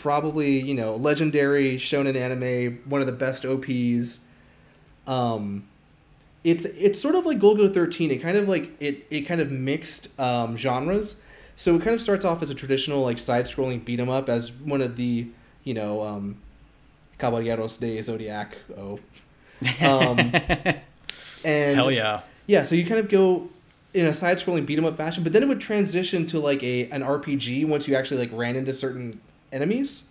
probably, you know, legendary shonen anime, one of the best OPs. Um, it's it's sort of like Golgo 13. It kind of like it it kind of mixed um, genres. So it kind of starts off as a traditional like side-scrolling beat 'em up as one of the you know um, Caballeros de Zodiac. Oh, um, and Hell yeah. yeah, so you kind of go in a side-scrolling beat 'em up fashion, but then it would transition to like a an RPG once you actually like ran into certain enemies.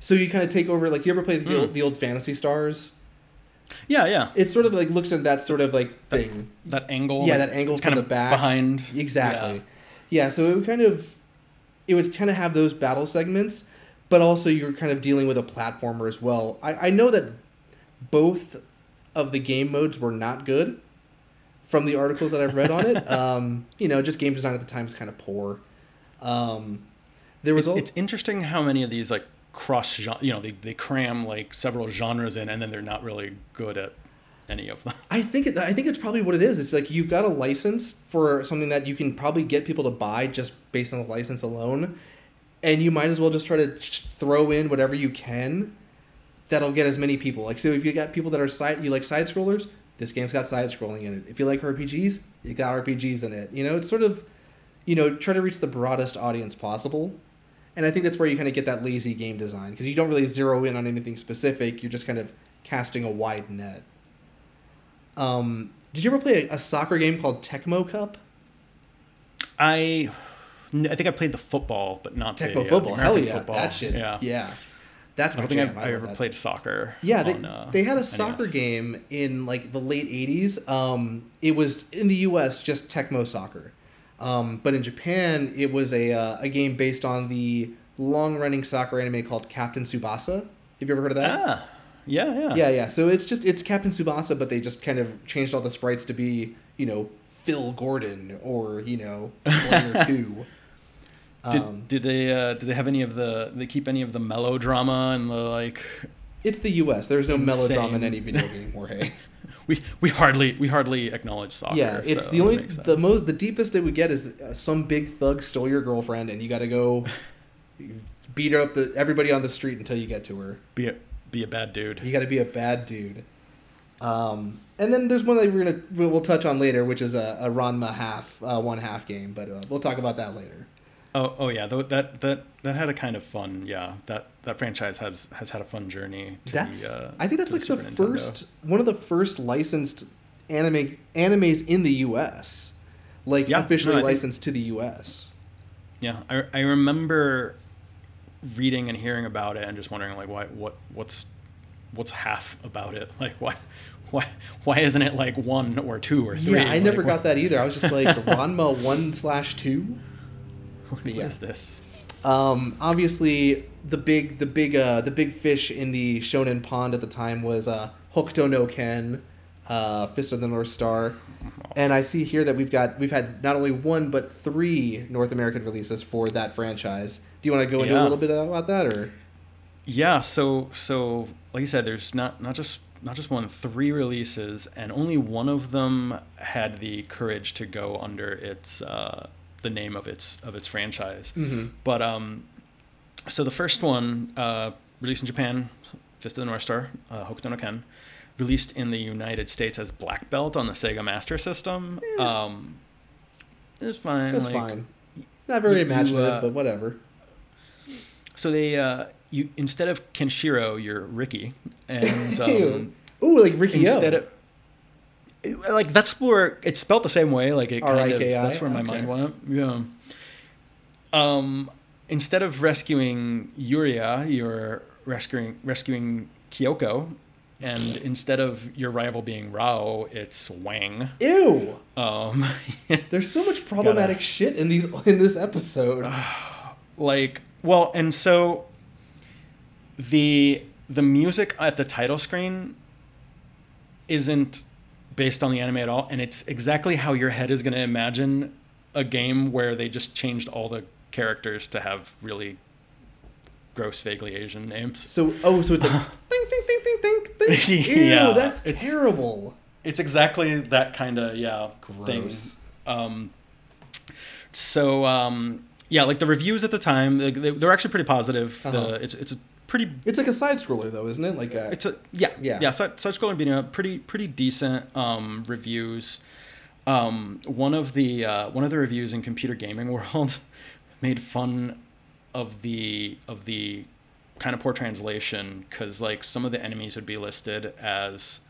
So you kind of take over. Like, you ever play the, Mm. old, the old Fantasy Stars? Yeah, yeah. It sort of like looks at that sort of like thing. That angle. Yeah, that angle it's from kind the of back. behind. Exactly. Yeah. Yeah. so it would kind of it would kind of have those battle segments, but also you're kind of dealing with a platformer as well. I, I know that both of the game modes were not good from the articles that I've read on it. Um, you know, just game design at the time is kind of poor. Um, there was It's, al- it's interesting how many of these like cross genre, you know, they, they cram like several genres in and then they're not really good at any of them. I think it, I think it's probably what it is. It's like you've got a license for something that you can probably get people to buy just based on the license alone, and you might as well just try to throw in whatever you can that'll get as many people. Like so, if you got people that are side you like side scrollers, this game's got side scrolling in it. If you like RPGs, you got RPGs in it. You know, it's sort of you know try to reach the broadest audience possible. And I think that's where you kind of get that lazy game design because you don't really zero in on anything specific. You're just kind of casting a wide net. Um, did you ever play a, a soccer game called Tecmo Cup? I, I think I played the football, but not Tecmo the, uh, football, the hell yeah, football. that shit, Yeah, yeah, That's I don't think. I've I ever that. played soccer. Yeah, they, on, uh, they had a NES. soccer game in like the late '80s. Um, it was in the U.S. just Tecmo Soccer, um, but in Japan it was a uh, a game based on the long-running soccer anime called Captain Tsubasa. Have you ever heard of that? Ah, yeah, yeah, Yeah, yeah. So it's just it's Captain Tsubasa, but they just kind of changed all the sprites to be you know Phil Gordon or you know Player Two. Did, Um, did they uh, did they have any of the? They keep any of the melodrama and the like? it's the U.S. There's no melodrama in any video game, Jorge. We we hardly we hardly acknowledge soccer. yeah, it's so the only the most the deepest it would get is uh, some big thug stole your girlfriend and you got to go beat her up the everybody on the street until you get to her. be a be a bad dude. You got to be a bad dude. Um, and then there's one that we're gonna we'll, we'll touch on later, which is a, a Ranma half uh, one half game, but uh, we'll talk about that later. Oh oh yeah, that that that had a kind of fun. Yeah, that that franchise has has had a fun journey. To That's the, uh, I think that's like the, Nintendo. first one of the first licensed anime animes in the U.S. Like Yeah, officially no, I think- licensed to the U.S. Yeah, I I remember reading and hearing about it and just wondering like why what what's what's half about it like why why why isn't it like one or two or three? Yeah, I never Like, got that either. I was just like Ranma one slash two. What yeah. is this? Um, obviously, the big, the big, uh, the big fish in the shonen pond at the time was uh, Hokuto no Ken, uh, Fist of the North Star, and I see here that we've got we've had not only one but three North American releases for that franchise. Do you want to go into a little bit about that, or? Yeah, so so like you said, there's not not just not just one, three releases, and only one of them had the courage to go under its uh, the name of its of its franchise. Mhm. But um, so the first one uh, released in Japan, Fist of the North Star, uh, Hokuto no Ken, released in the United States as Black Belt on the Sega Master System. Um, it's fine. that's like, fine. Not very you- imaginative, uh, but whatever. So they uh, you instead of Kenshiro, you're Ricky, and um, Ooh, like Ricky instead O. of like that's where it's spelled the same way. Like it kind of that's where my Okay. mind went. Yeah. Um, instead of rescuing Yuria, you're rescuing rescuing Kyoko, and instead of your rival being Raoh, it's Wang. Ew. Um, There's so much problematic shit in these in this episode. like well and so the the music at the title screen isn't based on the anime at all and it's exactly how your head is going to imagine a game where they just changed all the characters to have really gross vaguely asian names So oh, so it's like ding ding ding ding ding ding. Ew, Yeah, that's it's- terrible. it's exactly that kind of yeah thing Gross. um so um yeah like the reviews at the time they, they, they were actually pretty positive Uh-huh. the it's it's a pretty It's like a side scroller though, isn't it? Like a, it's a yeah Yeah. yeah side, such going beating up pretty pretty decent um reviews um one of the uh one of the reviews in computer gaming world made fun of the of the kind of poor translation because like some of the enemies would be listed as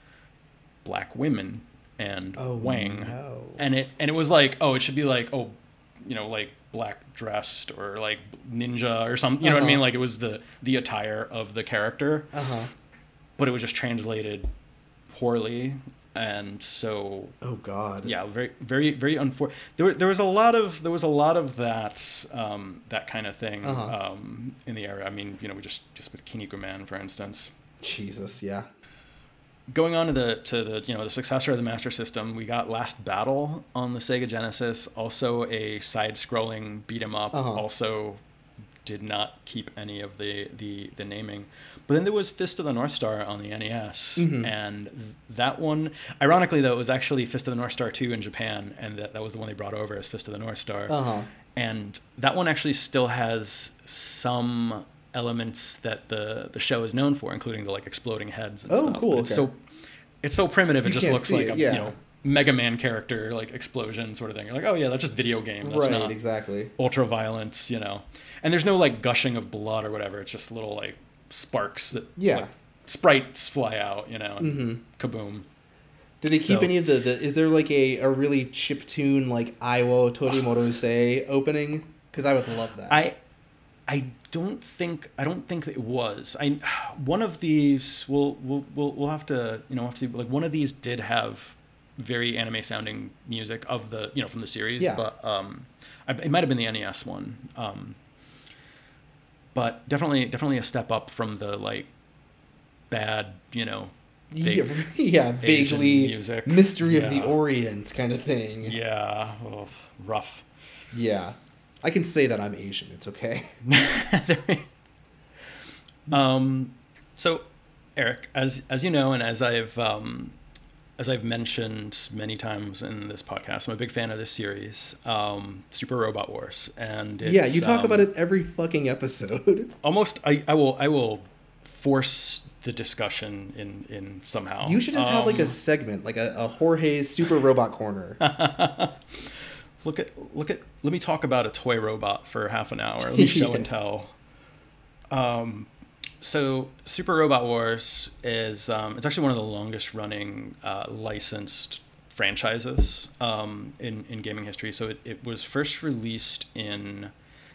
black women and Oh, wang no. and it and it was like oh it should be like oh you know like black dressed or like ninja or something you know what i Uh-huh. mean like it was the the attire of the character uh huh. but it was just translated poorly and so Oh god. yeah very very very unfortunate. there, there was a lot of there was a lot of that um, that kind of thing Uh-huh. um, in the area i mean you know we just just with Kinnikuman for instance Jesus. Yeah. Going on to the to the you know the successor of the master system we got last battle on the sega genesis also a side scrolling beat 'em up Uh-huh. also did not keep any of the the the naming. But then there was Fist of the North Star on the NES, Mhm. and that one, ironically though, it was actually Fist of the North Star two in Japan, and that, that was the one they brought over as Fist of the North Star Uh huh. and that one actually still has some elements that the the show is known for, including the like exploding heads and Oh, stuff. cool, But it's okay. so it's so primitive. It You just looks like it, a yeah. you know Mega Man character like explosion sort of thing. You're like, oh yeah, that's just video game. That's Right. not Exactly. ultra violence, you know. And there's no like gushing of blood or whatever. It's just little like sparks that Yeah. like, sprites fly out, you know, and Mhm. kaboom. Do they keep So- any of the, the? Is there like a, a really chip tune like Ai wo Torimodose opening? Because I would love that. I I don't think I don't think it was. I one of these we'll we'll we'll, we'll have to you know have to see, like one of these did have very anime sounding music of the you know from the series, Yeah. but um, I, it might have been the NES one. Um, but definitely definitely a step up from the like bad you know yeah, yeah, vaguely music. mystery of the Orient kind of thing. yeah oh, rough. Yeah. I can say that I'm Asian. It's okay. um, so, Eric, as as you know, and as I've um, as I've mentioned many times in this podcast, I'm a big fan of this series, um, Super Robot Wars, and it's, yeah, you talk um, about it every fucking episode. Almost, I, I will I will force the discussion in in somehow. You should just have like a Um, segment, like a, a Jorge's Super Robot Corner. look at look at let me talk about a toy robot for half an hour. Let me show and tell. Um so super robot wars is um, it's actually one of the longest running uh, licensed franchises um, in, in gaming history. So it, it was first released in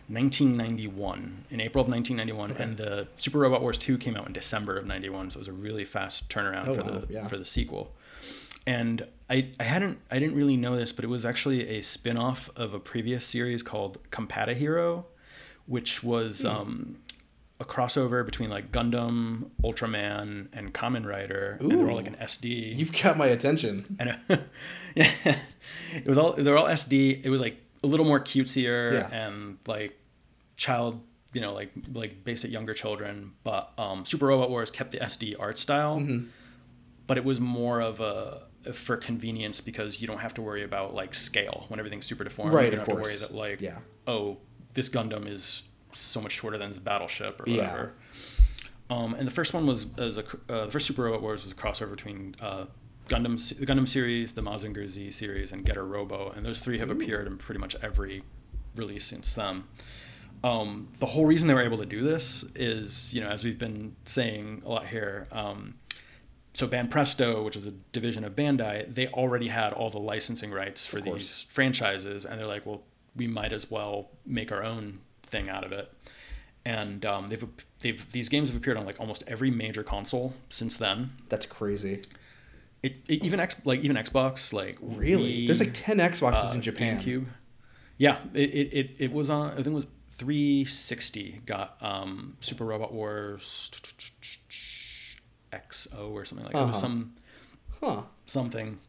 1991 in april of 1991 Okay. and the super robot wars 2 came out in december of 91 so it was a really fast turnaround Oh, for wow, the yeah. for the sequel. And I, I hadn't I didn't really know this, but it was actually a spin-off of a previous series called Compati Hero, which was um, a crossover between like Gundam, Ultraman, and Kamen Rider, and they're all like an SD. You've got my attention. and yeah, it was all they're all SD. It was like a little more cutesier Yeah. and like child, you know, like like basic younger children. But um, Super Robot Wars kept the SD art style Mhm. but it was more of a for convenience because you don't have to worry about like scale when everything's super deformed. Right, you don't of have to worry that like Yeah. oh this Gundam is so much shorter than this battleship or Yeah. whatever. Um, and the first one was as a uh, the first Super Robot Wars was a crossover between uh, Gundam the Gundam series, the Mazinger Z series, and Getter Robo, and those three have appeared in pretty much every release since then. Um, the whole reason they were able to do this is, you know, as we've been saying a lot here, um, so Banpresto, which is a division of Bandai, they already had all the licensing rights for these franchises, and they're like, well, we might as well make our own thing out of it. And um, they've they've these games have appeared on like almost every major console since then. That's crazy. It, it even X like even Xbox like Really? Wii, There's like 10 Xboxes uh, in Japan. GameCube. Yeah, it, it, it, it was on. I think it was 360 got um, Super Robot Wars XO or something like that. It was Uh-huh. some Huh. something.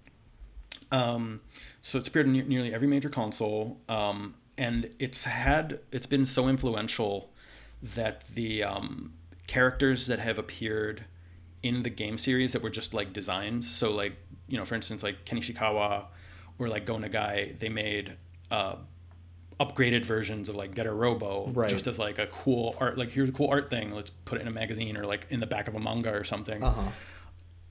Um, so it's appeared in ne- nearly every major console, um, and it's had it's been so influential that the um, characters that have appeared in the game series that were just like designs. So like you know, for instance, like Ken Ishikawa or like Go Nagai, they made uh, upgraded versions of like Getter Robo Right. just as like a cool art. Like here's a cool art thing. Let's put it in a magazine or like in the back of a manga or something Uh huh.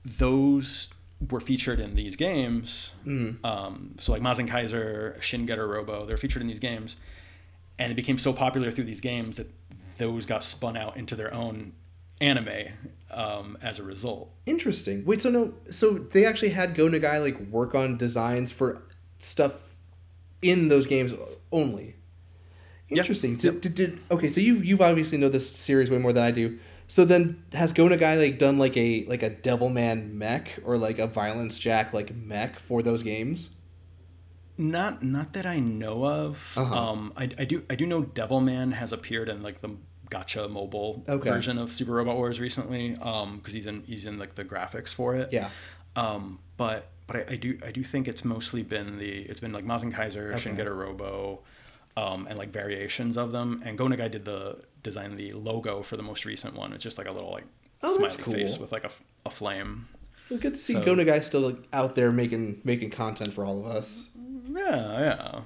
those were featured in these games. Mm. Um, so like Mazinkaiser, Shin Getter Robo, they're featured in these games, and it became so popular through these games that those got spun out into their own anime um, as a result. Interesting. Wait, so no, so they actually had Go Nagai like work on designs for stuff in those games only. Interesting. Yep. Did, did, did- okay, so you you've obviously know this series way more than I do. So then has Go Nagai like done like a like a Devilman mech or like a Violence Jack like mech for those games? Not not that I know of. Uh-huh. Um, I, I do I do know Devilman has appeared in like the gacha mobile Okay. version of Super Robot Wars recently because he's in he's in like the graphics for it. Yeah. Um, but but I, I do I do think it's mostly been the it's been like Mazinkaiser, Okay. Shin Getter Robo, um, and like variations of them. And Go Nagai did the design the logo for the most recent one. It's just like a little like Oh, smiley cool. face with like a, a flame. It's good to see So- Go Nagai still like, out there making making content for all of us. Yeah, yeah.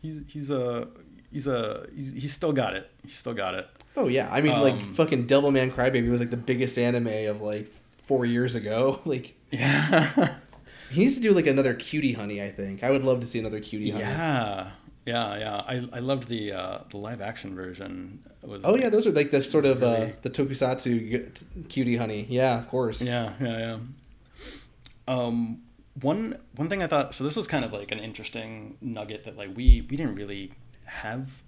He's he's a he's a he's, he's still got it. He's still got it. Oh yeah, I mean like Um, fucking Devilman Crybaby was like the biggest anime of like four years ago. Like Yeah. he needs to do like another Cutie Honey. I think I would love to see another Cutie Honey. yeah. Yeah, yeah. I, I loved the uh, the live action version. It was Oh like- yeah, those are like the sort of uh, the Tokusatsu Cutie Honey. Yeah, of course. Yeah, yeah, yeah. Um, one one thing I thought so this was kind of like an interesting nugget that like we we didn't really have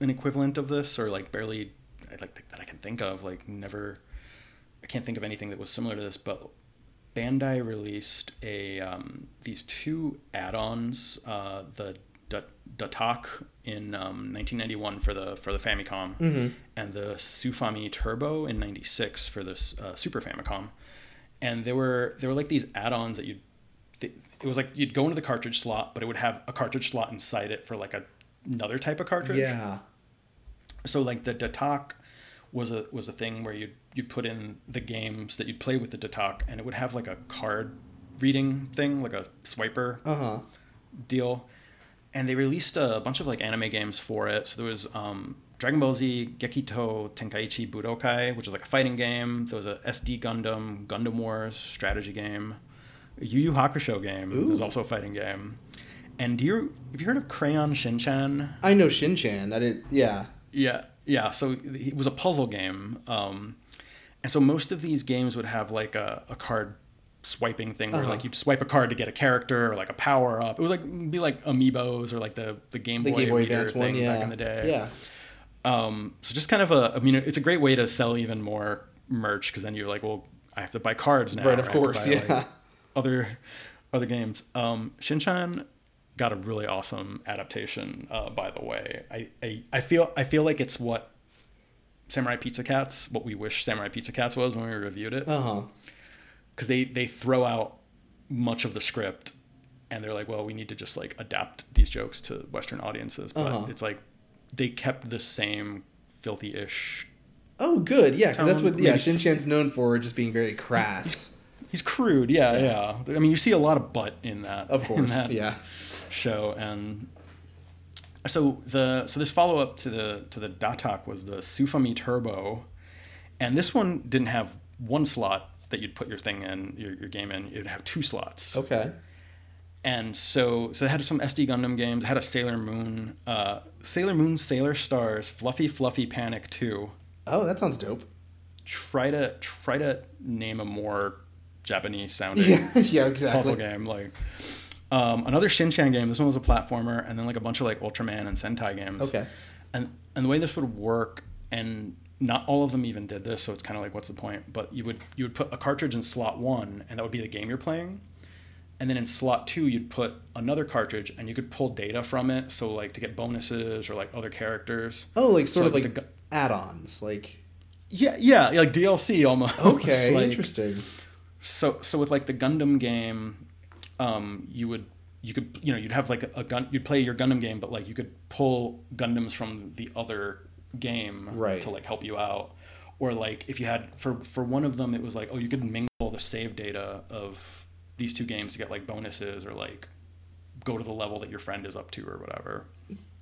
an equivalent of this or like barely I like that I can think of like never I can't think of anything that was similar to this but Bandai released a um, these two add-ons uh, the Da- Datach in um, 1991 for the for the Famicom Mhm. and the Sufami Turbo in '96 for this uh, Super Famicom, and they were they were like these add-ons that you, it was like you'd go into the cartridge slot, but it would have a cartridge slot inside it for like a, another type of cartridge. Yeah. So like the Datach was a was a thing where you'd you'd put in the games that you'd play with the Datach, and it would have like a card reading thing, like a swiper Uh huh. deal. And they released a bunch of like anime games for it. So there was um, Dragon Ball Z Gekito Tenkaichi Budokai, which is like a fighting game. There was a SD Gundam, Gundam Wars strategy game, a Yu Yu Hakusho game. There's Ooh. also a fighting game. And do you have you heard of Crayon Shinchan? I know Shin Chan. I did. Yeah. Yeah, yeah. So it was a puzzle game, um, and so most of these games would have like a, a card swiping thing where Uh-huh. like you'd swipe a card to get a character or like a power up. It was like be like amiibos or like the the Game The Boy, Game Boy Advance thing one. Yeah. back in the day. Yeah. Um, so just kind of a, I mean, it's a great way to sell even more merch because then you're like, well, I have to buy cards now. Right, of I have to course, buy, yeah. like, other other games. Um, Shinchan got a really awesome adaptation. Uh, by the way, I, I I feel I feel like it's what Samurai Pizza Cats, what we wish Samurai Pizza Cats was when we reviewed it, Uh huh. because they they throw out much of the script. And they're like, well, we need to just like adapt these jokes to Western audiences, but Uh-huh. it's like they kept the same filthy-ish Oh, good. Yeah, because that's what yeah maybe- Shin Chan's known for, just being very crass. He's crude, yeah, Yeah. yeah, I mean, you see a lot of butt in that, Of course. that Yeah. Show, and so the so this follow up to the to the Datach was the Sufami Turbo, and this one didn't have one slot that you'd put your thing in your, your game in. It'd have two slots, Okay. and so so it had some SD Gundam games. It had a Sailor Moon, uh, Sailor Moon, Sailor Stars, Fluffy Fluffy Panic Two. Oh, that sounds dope. Try to try to name a more Japanese sounding Yeah. yeah. Exactly. puzzle game. Like um, another Shinchan game. This one was a platformer, and then like a bunch of like Ultraman and Sentai games. Okay. And and the way this would work, and not all of them even did this, so it's kind of like what's the point? But you would you would put a cartridge in slot one, and that would be the game you're playing. And then in slot two, you'd put another cartridge, and you could pull data from it. So like to get bonuses or like other characters. Oh, like sort So of like the add-ons. Like Yeah, yeah, like DLC almost. okay, like, interesting. so so with like the Gundam game, um, you would you could you know you'd have like a, gun you'd play your Gundam game, but like you could pull Gundams from the other game Right. to like help you out, or like if you had for for one of them it was like oh you could mingle the save data of these two games to get like bonuses or like go to the level that your friend is up to or whatever.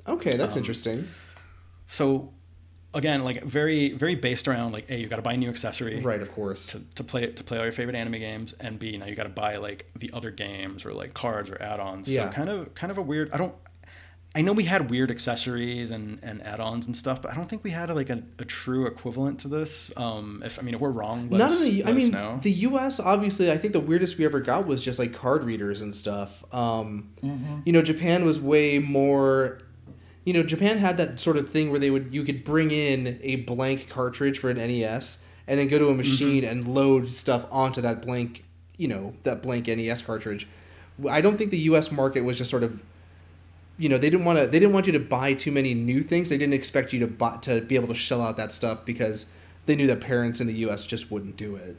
Okay, that's um, interesting. So again, like very very based around like a you got to buy a new accessory Right, of course. to, to play to play all your favorite anime games and b now you got to buy like the other games or like cards or add-ons Yeah. so kind of kind of a weird i don't i know we had weird accessories and and add-ons and stuff but i don't think we had like a, a true equivalent to this um if i mean if we're wrong let None us, of the. let I us mean, know. the U.S. obviously. I think the weirdest we ever got was just like card readers and stuff. Um, Mm-hmm. You know, Japan was way more. You know, Japan had that sort of thing where they would you could bring in a blank cartridge for an NES and then go to a machine Mm-hmm. and load stuff onto that blank. You know, that blank NES cartridge. I don't think the U.S. market was just sort of. You know, they didn't want to. They didn't want you to buy too many new things. They didn't expect you to buy to be able to shell out that stuff because they knew that parents in the U.S. just wouldn't do it.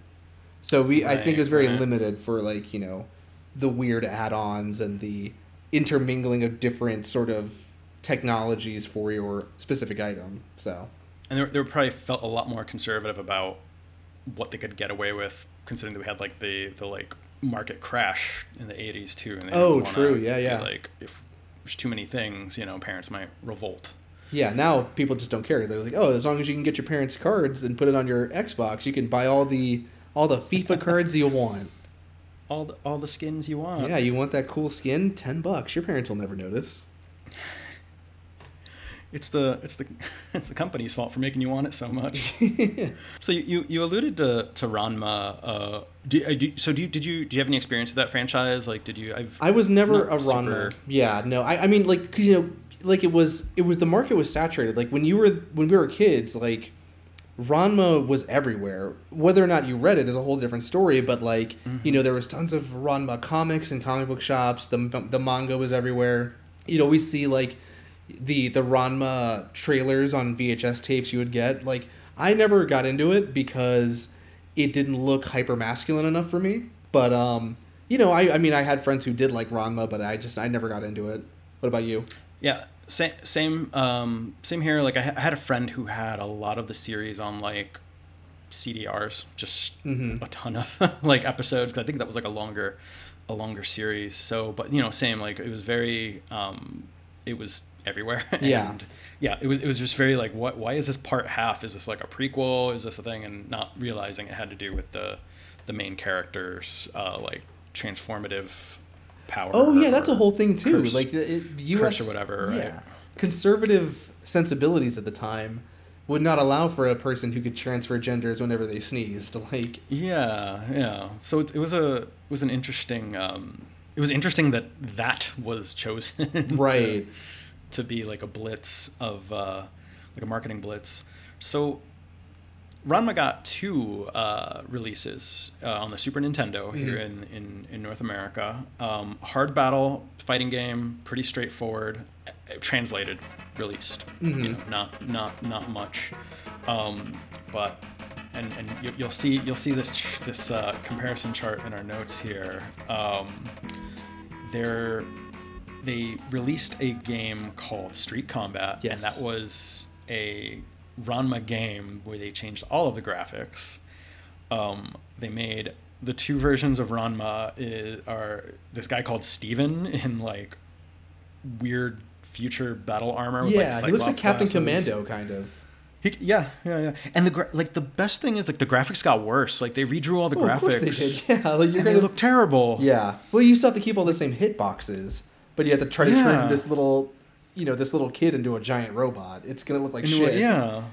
So we, I think, it was very Right, right. limited for like you know, the weird add-ons and the intermingling of different sort of technologies for your specific item. So and they, they were probably felt a lot more conservative about what they could get away with, considering that we had like the the like market crash in the '80s too. And they Oh, true. Yeah, yeah. Like if there's too many things, you know, parents might revolt. yeah, now people just don't care. They're like, oh, as long as you can get your parents' cards and put it on your Xbox, you can buy all the all the FIFA cards you want. All the all the skins you want. Yeah, you want that cool skin? Ten bucks. Your parents will never notice. It's the it's the it's the company's fault for making you want it so much. so you, you, you alluded to to Ranma. Uh, do, uh, do, so do you, did you do you have any experience with that franchise? Like, did you? I've I was never a Ranma. super- Yeah, no. I, I mean, like, 'cause, you know, like it was, it was the market was saturated. Like when you were, when we were kids, like Ranma was everywhere. Whether or not you read it is a whole different story. But like, you know, there was tons of Ranma comics and comic book shops. The the manga was everywhere. You know, we see like the the Ranma trailers on VHS tapes you would get. Like, I never got into it because it didn't look hyper masculine enough for me. But um, you know, I I mean, I had friends who did like Ranma, but I just I never got into it. What about you? Yeah, same same um, same here. Like I, ha- I had a friend who had a lot of the series on like CDRs, just Mhm. a ton of like episodes. 'cause I think that was like a longer a longer series. So, but you know, same like it was very um, it was everywhere. Yeah. and yeah, it was it was just very like what why is this part half? Is this like a prequel? Is this a thing? And not realizing it had to do with the the main characters uh, like transformative power. Oh yeah, that's a whole thing too. curse- like the it, U.S. or whatever, right? Yeah, conservative sensibilities at the time would not allow for a person who could transfer genders whenever they sneezed. Like, Yeah, yeah. So it, it was a it was an interesting. Um, it was interesting that that was chosen, Right. to, be like a blitz of uh, like a marketing blitz. So Ranma got two uh, releases uh, on the Super Nintendo here Mhm. in, in, in North America. Um, hard battle fighting game, pretty straightforward. Translated, released. You Mhm. know, not not not much, um, but and and you, you'll see you'll see this this uh, comparison chart in our notes here. Um, they're they released a game called Street Combat, Yes. and that was a Ranma game where they changed all of the graphics. Um, they made the two versions of Ranma is, are this guy called Steven in like weird future battle armor. With, yeah, like, he looks like Captain glasses. Commando, kind of. He, yeah, yeah, yeah. And the gra- like the best thing is like the graphics got worse. Like they redrew all the Well, graphics. of course they did. Yeah, like you're and they gonna look terrible. Yeah. Well, you still have to keep all the same hitboxes, but you have to try to Yeah. turn this little, you know, this little kid into a giant robot. It's gonna look like And shit. Yeah.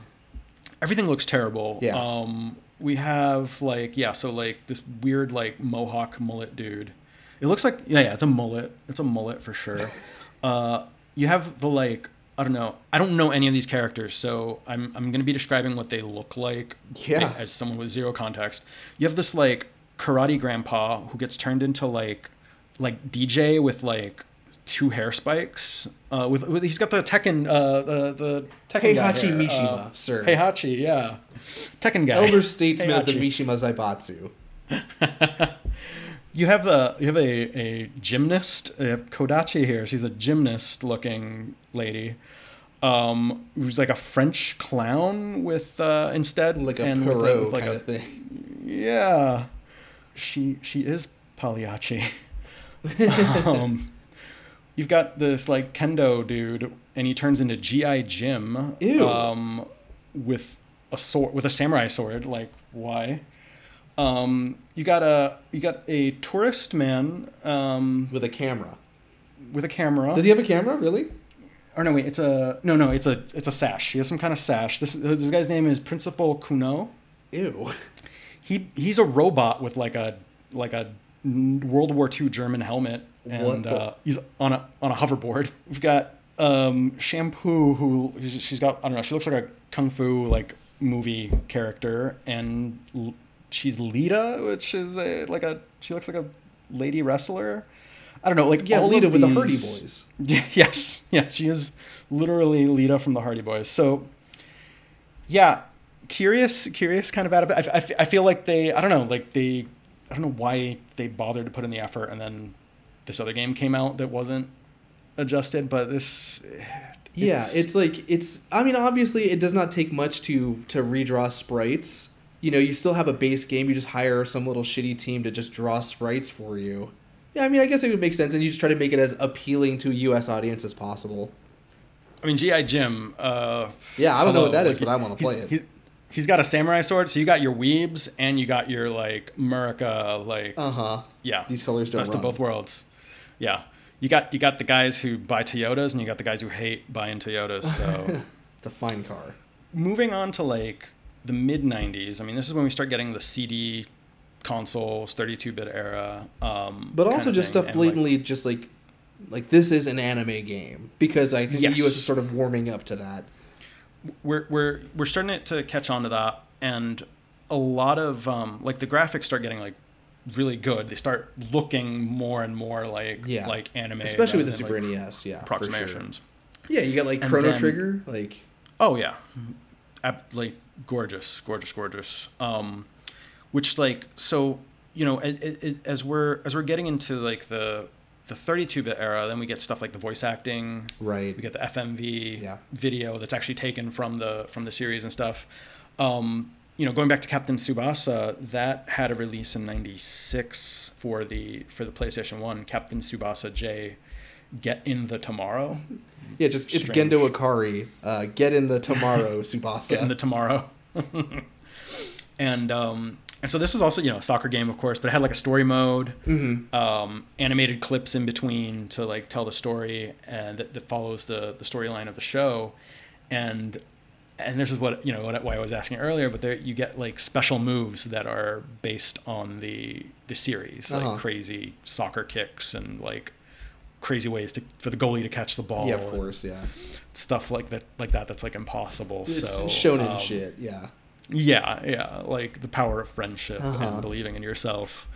Everything looks terrible. Yeah. Um, we have like yeah, so like this weird like mohawk mullet dude. It looks like yeah, yeah, it's a mullet. It's a mullet for sure. uh, you have the like I don't know. I don't know any of these characters, so I'm I'm gonna be describing what they look like. Yeah. As someone with zero context, you have this like karate grandpa who gets turned into like like DJ with like two hair spikes. Uh, with, with he's got the Tekken uh the the Tekken guy Heihachi hair. Mishima, Uh, sir. Heihachi, yeah, Tekken guy. Elder statesman of the Mishima Zaibatsu. You have a you have a, a gymnast. You have Kodachi here. She's a gymnast looking lady. Um, who's like a French clown with uh, instead Like a and Perot with like kind a- of thing. Yeah, she she is Pagliacci. um, you've got this like kendo dude, and he turns into GI Jim. Ew. Um, with a sword, with a samurai sword. Like why? Um, you got a you got a tourist man um, With a camera. with a camera. Does he have a camera? Really? Or no, wait, it's a no, no, it's a it's a sash. He has some kind of sash. This this guy's name is Principal Kuno. Ew. he he's a robot with like a like a World War II German helmet, and uh, he's on a on a hoverboard. We've got um, Shampoo, who she's got I don't know. She looks like a kung fu like movie character, and L- she's Lita, which is a like a she looks like a lady wrestler. I don't know, like Yeah, Lita with the Hardy Boys. yes, yes, she is literally Lita from the Hardy Boys. So, yeah, curious, curious kind of out of it. I, I, I feel like they, I don't know, like they, I don't know why they bothered to put in the effort, and then this other game came out that wasn't adjusted. But this, Yeah, It's- it's, like it's. I mean, obviously, it does not take much to to redraw sprites. You know, you still have a base game. You just hire some little shitty team to just draw sprites for you. Yeah, I mean, I guess it would make sense, and you just try to make it as appealing to a U.S. audience as possible. I mean, GI Jim. Uh, Yeah, I don't know what that is, like, but I want to play it. He's, he's got a samurai sword, so you got your weebs and you got your like Murica, like Uh huh. yeah, These colors don't best run. of both worlds. Yeah, you got you got the guys who buy Toyotas and you got the guys who hate buying Toyotas. So It's a fine car. moving on to like the mid '90s. I mean, this is when we start getting the CD consoles, 32-bit era. Um, But also just thing. stuff And, like, blatantly, just like like this is an anime game because I think Yes. the U.S. is sort of warming up to that. we're we're we're starting to catch on to that, and a lot of um, like the graphics start getting like really good. They start looking more and more like Yeah. like anime, Especially with the Super like, NES, yeah. for sure. approximations. Yeah, you got like And Chrono then- Trigger, like Oh yeah, Ab- like gorgeous, gorgeous, gorgeous. Um, which like so you know it, it- as we're as we're getting into like the the 32-bit era, then we get stuff like the voice acting. right. We get the FMV Yeah. video that's actually taken from the from the series and stuff. Um, you know, going back to Captain Tsubasa, that had a release in '96 for the for the PlayStation One. Captain Tsubasa J, Get in the Tomorrow. Yeah, just it's Gendo Akari. Uh, get in the tomorrow, Tsubasa. Get in the Tomorrow. and um, and so this was also you know a soccer game, of course, but it had like a story mode. mm-hmm. um, animated clips in between to like tell the story and that, that follows the the storyline of the show and and this is what you know what, why I was asking earlier but there you get like special moves that are based on the the series like Uh-huh. crazy soccer kicks and like crazy ways to for the goalie to catch the ball Yeah, of course, yeah. stuff like that like that that's like impossible It's so shonen um, shit, yeah. yeah, yeah, like the power of friendship Uh-huh. and believing in yourself.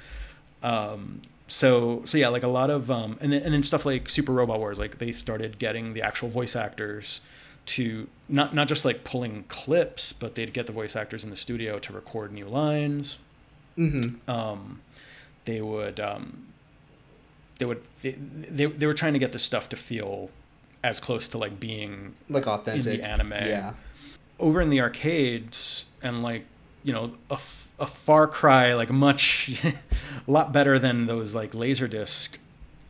Um, so so yeah, like a lot of um, and then and then stuff like Super Robot Wars, like they started getting the actual voice actors to not not just like pulling clips, but they'd get the voice actors in the studio to record new lines. Mm-hmm. Um, they would um, they would they, they they were trying to get this stuff to feel as close to like being Like authentic. in the anime Yeah. over in the arcades and like you know a, f- a far cry like much a lot better than those like laserdisc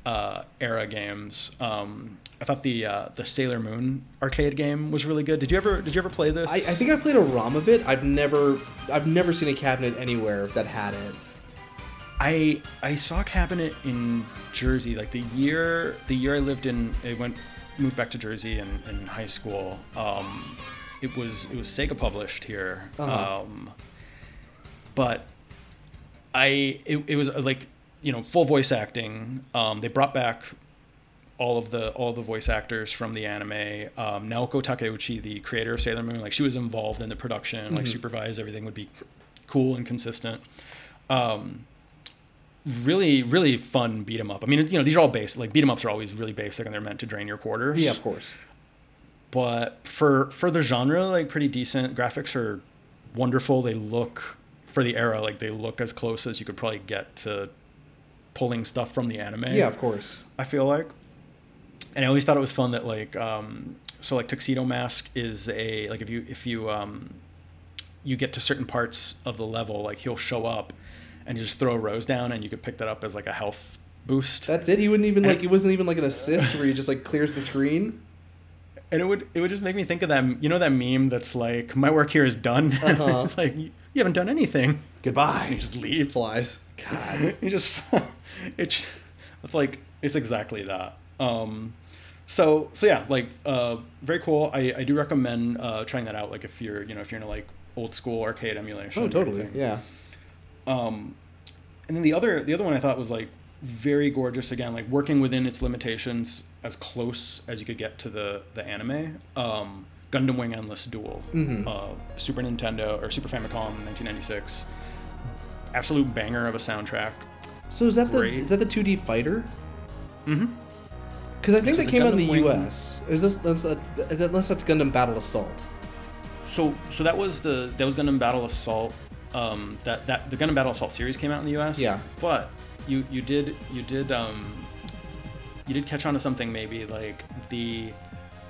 uh, era games um, i thought the uh, the sailor moon arcade game was really good did you ever did you ever play this I, I think I played a ROM of it. I've never I've never seen a cabinet anywhere that had it. I I saw a cabinet in Jersey like the year the year I lived in I went moved back to Jersey in, in high school. Um, it was it was Sega published here, Uh-huh. um, but I it, it was uh, like you know full voice acting. Um, they brought back all of the all the voice actors from the anime. Um, Naoko Takeuchi, the creator of Sailor Moon, like she was involved in the production, like Mhm. supervised everything would be cool and consistent. Um, really, really fun beat 'em up. I mean, it's, you know, these are all basic. Like beat 'em ups are always really basic, and they're meant to drain your quarters. Yeah, of course. But for for the genre, like pretty decent. Graphics are wonderful. They look for the era like they look as close as you could probably get to pulling stuff from the anime. Yeah, of course. I feel like. And I always thought it was fun that like um, so like Tuxedo Mask is a like if you if you um, you get to certain parts of the level like he'll show up and you just throw a rose down and you could pick that up as like a health boost. That's it. He wouldn't even And like it- wasn't even like an assist where he just like clears the screen. and it would it would just make me think of that you know that meme that's like my work here is done. Uh-huh. it's like you you haven't done anything. Goodbye. He just leaves. Flies. God. you just it's it's like it's exactly that um so so yeah like uh very cool i i do recommend uh trying that out like if you're you know if you're into like old school arcade emulation Oh, totally. Yeah. um and then the other the other one i thought was like very gorgeous again like working within its limitations as close as you could get to the the anime um gundam wing endless duel Mhm. uh super nintendo or super famicom 1996 absolute banger of a soundtrack So is that the is that the 2D fighter? mm-hmm Because I think So that the came out in the Wing- U.S. Is this that's uh, is that unless that's Gundam Battle Assault? So so that was the that was Gundam Battle Assault. Um, that that the Gundam Battle Assault series came out in the U.S. Yeah. But you you did you did um you did catch on to something maybe like the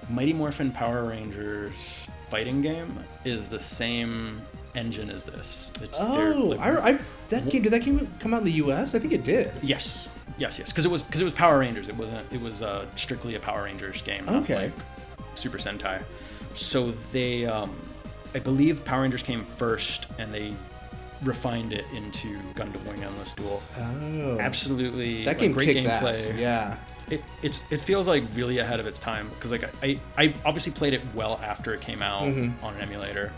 Mighty Morphin Power Rangers fighting game is the same engine is this. It's their, Oh, I, I that game did that game come out in the U.S.? I think it did. Yes, yes, yes. Because it was because it was Power Rangers. It wasn't. It was uh, strictly a Power Rangers game. not Okay. like Super Sentai. So they, um, I believe Power Rangers came first, and they refined it into Gundam Wing Endless Duel. Oh, Absolutely, That like, game great kicks gameplay. ass. Yeah. It, it's it feels like really ahead of its time because like I, I obviously played it well after it came out Mhm. on an emulator,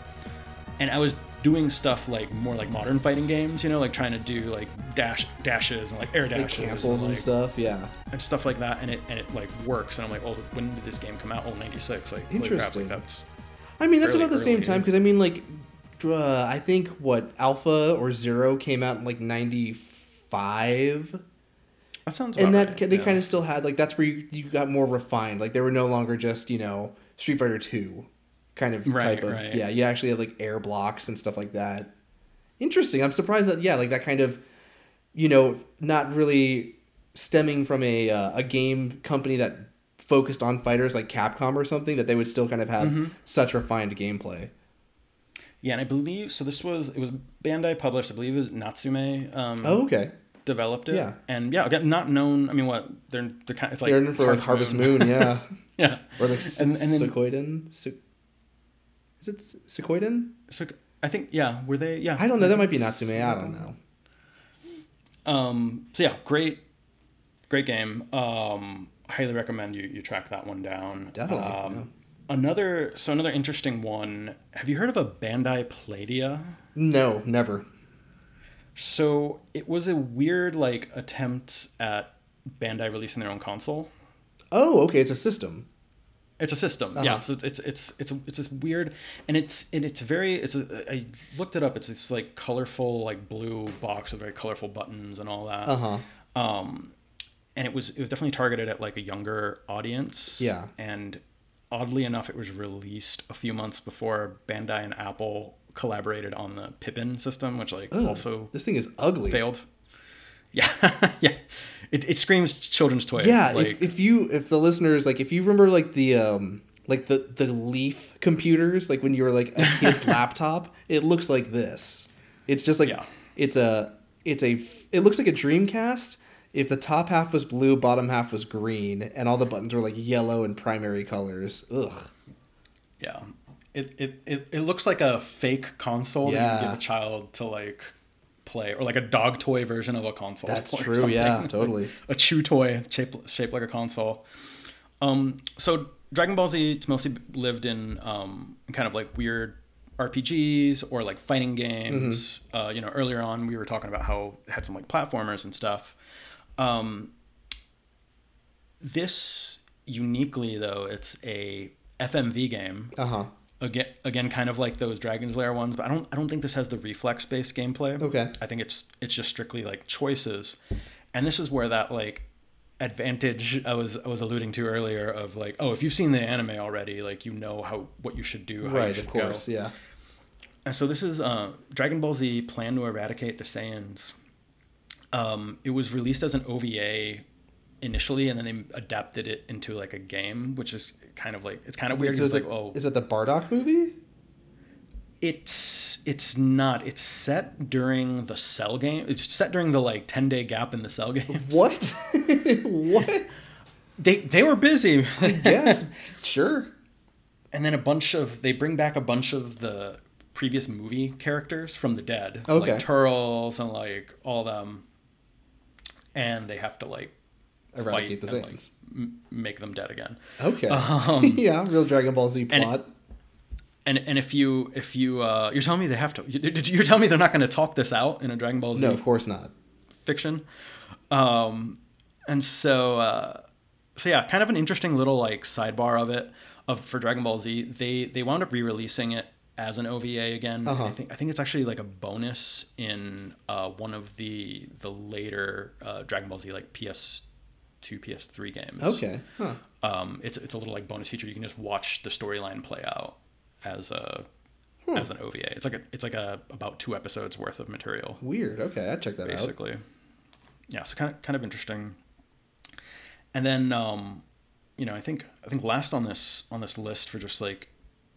and I was doing stuff like more like modern fighting games, you know, like trying to do like dash dashes and like air Like dashes cancels and like, stuff. Yeah. and stuff like that, and it and it like works, and I'm like, oh, when did this game come out? Oh, 96. Like, crap, Interesting. like that's I mean, that's about the same time because I mean, like, uh, I think what Alpha or Zero came out in like '95, that sounds. and that right, they yeah. kind of still had like that's where you, you got more refined. Like they were no longer just you know Street Fighter Two kind of Right, type of right. yeah. You actually had like air blocks and stuff like that. Interesting. I'm surprised that yeah, like that kind of you know not really stemming from a uh, a game company that focused on fighters like Capcom or something that they would still kind of have Mhm. such refined gameplay. Yeah, and I believe so. This was it was Bandai published. I believe it was Natsume. Um, Oh, okay. developed it. Yeah. and yeah, again, not known. I mean, what they're they're kind. Of, it's like They're in for like Harvest Moon, yeah, yeah. or like And- and then- Sequoiden. Is it Sequoiden? So I think yeah, were they? Yeah, I don't know. That might be Natsume. I don't know. Um, so yeah, great, great game. Um, highly recommend you you track that one down. Definitely, Um, Another so another interesting one. Have you heard of a Bandai Playdia? No, never. So it was a weird like attempt at Bandai releasing their own console. Oh, okay. It's a system. It's a system, Uh-huh. yeah. So it's it's it's it's this weird, and it's and it's very. It's a, I looked it up. It's this like colorful like blue box with very colorful buttons and all that. Uh huh. um, and it was it was definitely targeted at like a younger audience. Yeah. And oddly enough, it was released a few months before Bandai and Apple collaborated on the Pippin system, which like also This thing is ugly. failed. Yeah, yeah. It, it screams children's toy. Yeah. like if, if you if the listeners like if you remember like the um like the the Leaf computers like when you were like a kid's laptop, it looks like this. It's just like Yeah. it's a it's a it looks like a Dreamcast. If the top half was blue, bottom half was green, and all the buttons were like yellow and primary colors. Ugh. yeah. It, it, it, it looks like a fake console that you Yeah. give a child to like play, or like a dog toy version of a console. That's true. something. Yeah, totally. a chew toy shaped shaped like a console. Um, so Dragon Ball Z, it's mostly lived in um, kind of like weird RPGs or like fighting games. Mm-hmm. Uh, you know, earlier on we were talking about how it had some like platformers and stuff. Um, this uniquely though, it's a FMV game. Uh huh. Again, again, kind of like those Dragon's Lair ones, but I don't, I don't think this has the reflex-based gameplay. Okay. I think it's it's just strictly like choices, and this is where that like advantage I was I was alluding to earlier of like oh if you've seen the anime already like you know how what you should do how you Right. should Of course. go. Yeah. And so this is uh, Dragon Ball Z Plan to Eradicate the Saiyans. Um, it was released as an OVA initially, and then they adapted it into like a game, which is kind of like it's kind of weird. So it's it, like oh, is it the Bardock movie? it's it's not. It's set during the Cell game. It's set during the like ten day gap in the Cell game. What? what? They they were busy. Yes. sure. and then a bunch of they bring back a bunch of the previous movie characters from the dead Okay. like turtles and like all them and they have to like Eradicate the and, like, m- make them dead again Okay. Um, yeah, real Dragon Ball Z and- plot. and and if you if you uh you're telling me they have to you- you're telling me they're not going to talk this out in a dragon ball z no, of course not. fiction um and so uh so yeah kind of an interesting little like sidebar of it of for dragon ball z they they wound up re-releasing it as an ova again Uh-huh. i think i think it's actually like a bonus in uh one of the the later uh dragon ball z like ps2 ps3 games Okay. Huh. um it's it's a little like bonus feature you can just watch the storyline play out as a Hmm. as an ova it's like a it's like a about two episodes worth of material Weird. Okay, I'd check that out. basically. Yeah, so kind of kind of interesting. And then um, you know, I think I think last on this on this list for just like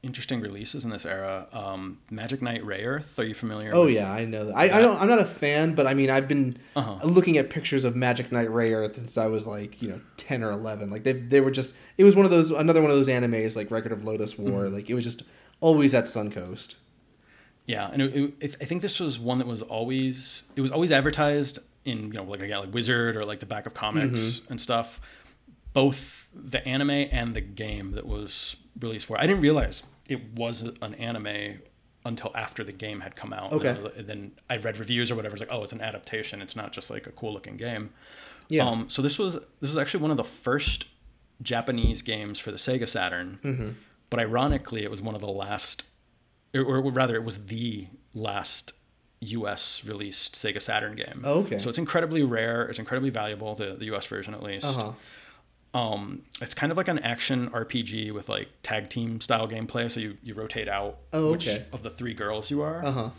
interesting releases in this era, um, Magic Knight Rayearth. Are you familiar? Oh with- yeah, I know that. I, I don't. I'm not a fan, but I mean, I've been Uh-huh. looking at pictures of Magic Knight Rayearth since I was like, you know, ten or eleven. Like they they were just. It was one of those another one of those animes like Record of Lodoss War. Mm-hmm. Like it was just always at Suncoast. Yeah, and it, it, I think this was one that was always it was always advertised in you know like again like Wizard or like the back of comics Mm-hmm. and stuff. Both the anime and the game that was released for. I didn't realize it was an anime until after the game had come out. Okay. And then I read reviews or whatever. It's like, oh, it's an adaptation. It's not just like a cool looking game. Yeah. Um, so this was this was actually one of the first Japanese games for the Sega Saturn. Mm-hmm. But ironically, it was one of the last, or, rather, it was the last U.S. released Sega Saturn game. Oh, okay. So it's incredibly rare. It's incredibly valuable. The the U.S. version, at least. Uh huh. Um, it's kind of like an action RPG with like tag team style gameplay. So you, you rotate out Oh, which of the three girls you are. Uh huh.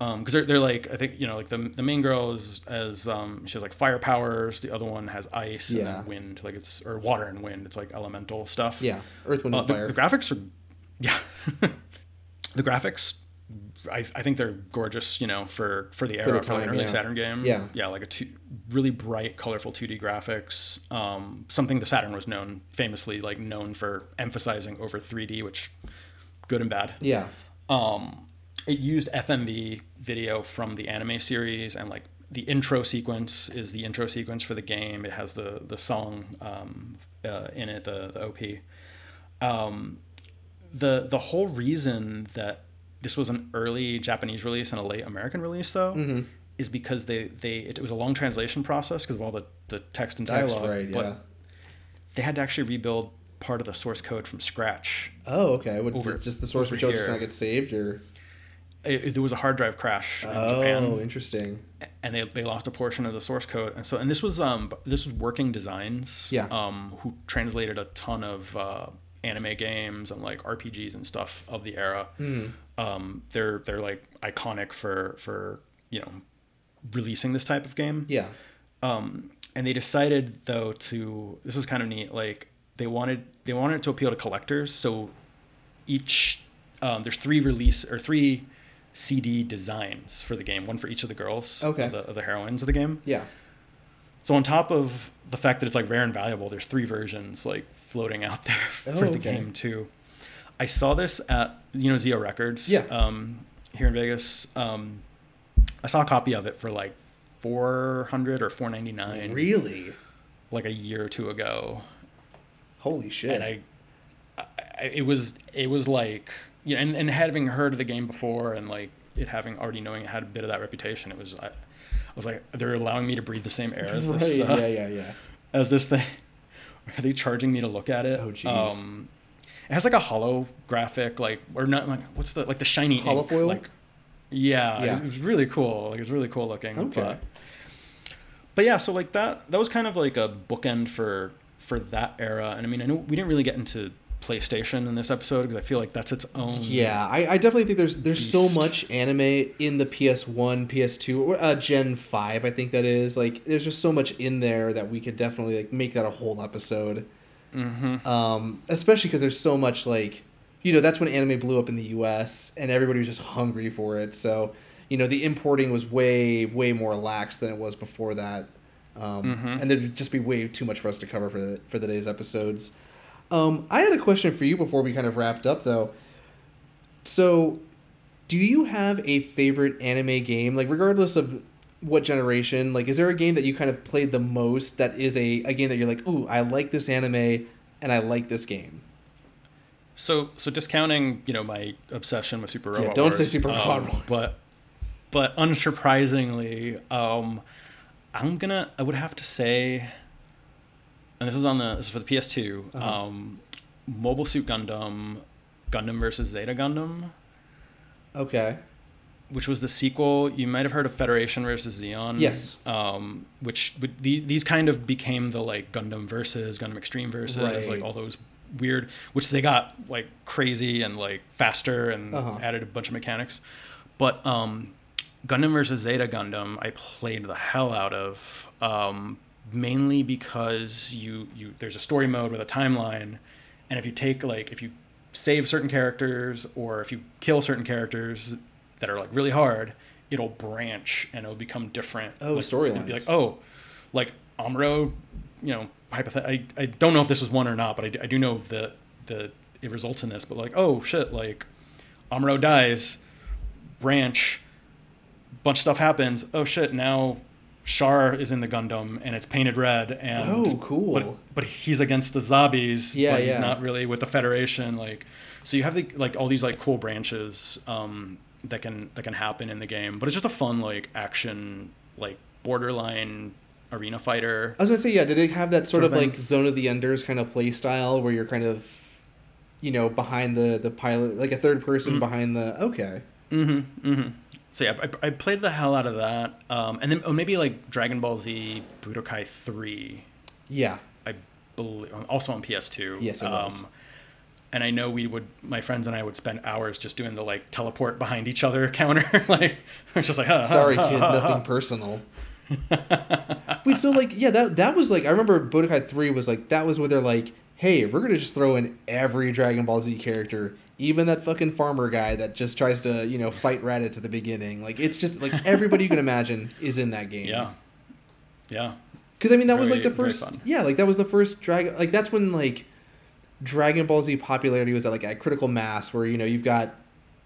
Um, because they're, they're like I think you know like the the main girl is as um she has like fire powers. The other one has ice and then wind. Like it's or water and wind. It's like elemental stuff. Yeah. Earth, Wind, Uh, the, Fire. the graphics are yeah. the graphics. I, I think they're gorgeous, you know, for, for the era, the for, an time, early yeah. Saturn game. Yeah. yeah, like a two, really bright, colorful 2D graphics. Um, something the Saturn was known, famously, like known for emphasizing over 3D, which good and bad yeah. um, it used FMV video from the anime series, and like the intro sequence is the intro sequence for the game. It has the the song um, uh, in it, the the OP. Um, the the whole reason that this was an early Japanese release and a late American release, though, Mm-hmm. is because they they it, was a long translation process because of all the the text and Text, dialogue. right? but Yeah. they had to actually rebuild part of the source code from scratch Oh, okay. Would Over- just the source code just not get saved, or it, there was a hard drive crash in oh, Japan, Oh, interesting. and they, they lost a portion of the source code. And so, and this was um this was Working Designs, Yeah. um, who translated a ton of uh, anime games and like RPGs and stuff of the era. Mhm. Um, they're they're like iconic for for you know releasing this type of game. Yeah. Um, and they decided though to this was kind of neat. Like they wanted they wanted it to appeal to collectors. So each um, there's three release or three CD designs for the game. One for each of the girls. Okay. Of the, of the heroines of the game. Yeah. So on top of the fact that it's like rare and valuable, there's three versions like floating out there Oh, for the okay. game too. I saw this at you know Zia Records. Yeah. Um, here in Vegas. Um, I saw a copy of it for like four hundred or four ninety nine. Really? Like a year or two ago, Holy shit. and I, I, it was it was like you know, and, and having heard of the game before, and like it having already knowing it had a bit of that reputation, it was I, I was like they're allowing me to breathe the same air as right. this. uh, yeah. Yeah. Yeah. as this thing. Are they charging me to look at it? Oh, jeez. Um, it has like a holographic, like or not like what's the like the shiny Holofoil? Like, yeah, Yeah. It, was really cool. Like it was really cool looking. Okay. But, but yeah, so like that that was kind of like a bookend for for that era. And I mean, I know we didn't really get into PlayStation in this episode because I feel like that's its own. Yeah, I, I definitely think there's there's so much anime in the PS1, PS2, or uh, Gen Five. I think that is like there's just so much in there that we could definitely like make that a whole episode. Mm-hmm. Um, especially because there's so much like, you know, that's when anime blew up in the U.S. and everybody was just hungry for it. So, you know, the importing was way way more lax than it was before that. Um, Mhm. And there'd just be way too much for us to cover for the for the day's episodes. Um, I had a question for you before we kind of wrapped up, though. So, do you have a favorite anime game? Like, regardless of what generation, like, is there a game that you kind of played the most that is a, a game that you're like, ooh, I like this anime and I like this game? So so discounting you know my obsession with Super Yeah, Robot don't say Wars, Super um, Robot Wars. but but unsurprisingly, um, I'm gonna I would have to say, and this is on the this is for the PS2, Uh-huh. um, Mobile Suit Gundam, Gundam versus Zeta Gundam, Okay. Which was the sequel. You might have heard of Federation versus Zeon. Yes. Um, which but the, these kind of became the like Gundam versus Gundam Extreme versus Right. like all those weird, which they got like crazy and like faster and Uh-huh. added a bunch of mechanics. But um, Gundam versus Zeta Gundam, I played the hell out of. Um, mainly because you you there's a story mode with a timeline, and if you take like if you save certain characters or if you kill certain characters that are like really hard, it'll branch and it'll become different. Oh, like, it'll Be like oh, like Amuro, you know, hypothet- I I don't know if this was one or not, but I do know that the it results in this. But like oh shit, like Amuro dies, branch, bunch of stuff happens. Oh shit, now Char is in the Gundam and it's painted red and Oh, cool. But, but he's against the zombies. Yeah, but he's yeah. not really with the Federation. Like so you have the, like all these like cool branches um, that can that can happen in the game. But it's just a fun like action like borderline arena fighter. I was gonna say, yeah. Did it have that sort, Sort of, of like. Zone of the Enders kind of play style where you're kind of, you know, behind the the pilot, like a third person Mhm. behind the? Okay. Mm-hmm. Mm-hmm. So yeah, I, I played the hell out of that. Um, and then oh, maybe like Dragon Ball Z Budokai Three. Yeah. I believe also on PS2. Yes, it was. And I know we would, my friends and I would spend hours just doing the like teleport behind each other counter. like it's just like, huh, huh, Sorry, huh, kid. huh, Nothing huh. personal. Wait, so like, yeah, that that was like, I remember Budokai Three was like that was where they're like, hey, we're gonna just throw in every Dragon Ball Z character, even that fucking farmer guy that just tries to, you know, fight Raditz at the beginning. Like, it's just like everybody you can imagine is in that game. Yeah. Yeah. Because I mean, that was like the first. Yeah, like that was the first Dragon. Like that's when like Dragon Ball Z popularity was at like a critical mass, where you know you've got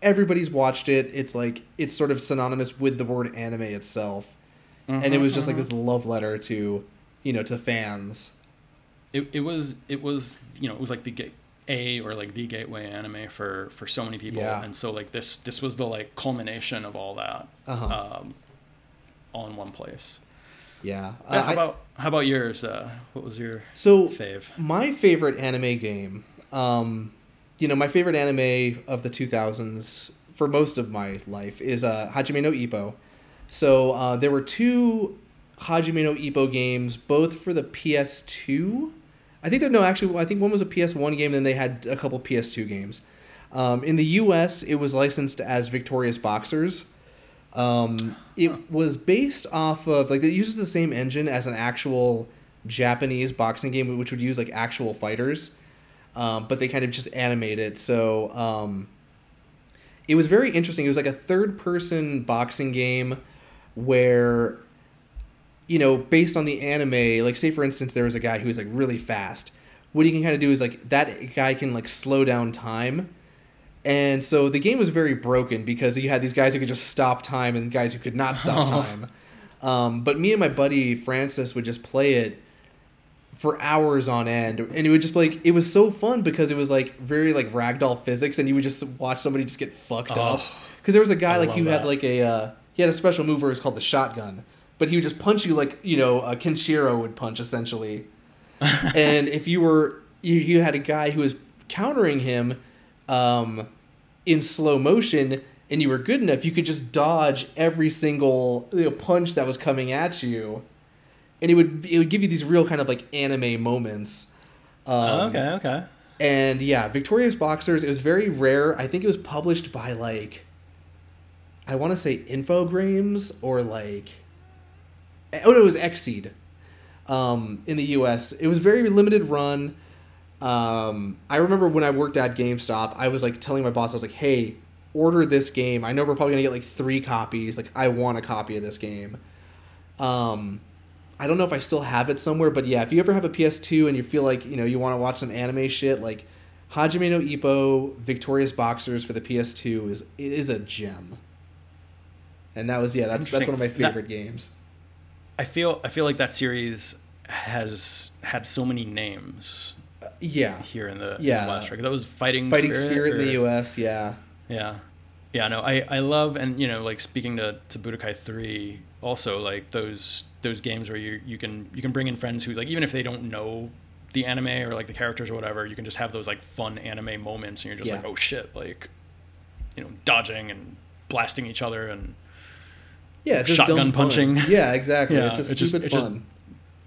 everybody's watched it. It's like it's sort of synonymous with the word anime itself, and it was just like Mhm, this love letter to you know to fans. it, it was it was you know it was like the gate a or like the gateway anime for for so many people Yeah. and so like this this was the like culmination of all that Uh-huh. um all in one place Yeah. Uh, Uh, how about how about yours? Uh what was your so fave? my favorite anime game um you know my favorite anime of the 2000s for most of my life is uh hajime no ippo. So uh, there were two hajime no ippo games both for the ps2 i think there no actually i think one was a ps1 game then they had a couple ps2 games. Um, in the us it was licensed as victorious boxers um, it was based off of like it uses the same engine as an actual Japanese boxing game, which would use like actual fighters, um, but they kind of just animate it. So um, it was very interesting. It was like a third-person boxing game where you know, based on the anime, like say for instance, there was a guy who was like really fast. What he can kind of do is like that guy can like slow down time. And so the game was very broken because you had these guys who could just stop time and guys who could not stop time. Um, but me and my buddy Francis would just play it for hours on end, and it would just like it was so fun because it was like very like ragdoll physics, and you would just watch somebody just get fucked up. Oh, Because there was a guy I like who had like a uh, he had a special move where it was called the shotgun, but he would just punch you like you know uh, Kenshiro would punch essentially. and if you were you, you had a guy who was countering him um, in slow motion and you were good enough you could just dodge every single you know, punch that was coming at you. And it would it would give you these real kind of like anime moments. Um, Oh, okay okay. and yeah victorious boxers it was very rare. I think it was published by like i want to say infogrames or like oh no it was xseed um, in the us it was very limited run um, i remember when i worked at gamestop i was like telling my boss i was like hey order this game i know we're probably gonna get like three copies like i want a copy of this game um, I don't know if I still have it somewhere, but yeah, if you ever have a PS2 and you feel like you know you want to watch some anime shit, like Hajime no Ippo Victorious Boxers for the PS2 is is a gem. And that was yeah, that's that's one of my Interesting. That- favorite games. i feel i feel like that series has had so many names Yeah, here in the, in Yeah. the West, right? That was Fighting Fighting Spirit, Spirit, in the U.S. Yeah, Yeah. Yeah, no, I, I love and you know, like speaking to, to Budokai three, also like those those games where you you can you can bring in friends who like even if they don't know the anime or like the characters or whatever, you can just have those like fun anime moments and you're just Yeah. like, Oh shit, like you know, dodging and blasting each other and yeah, just Shotgun dumb fun. punching. Yeah, exactly. Yeah, it's just it's just- stupid it's just- fun.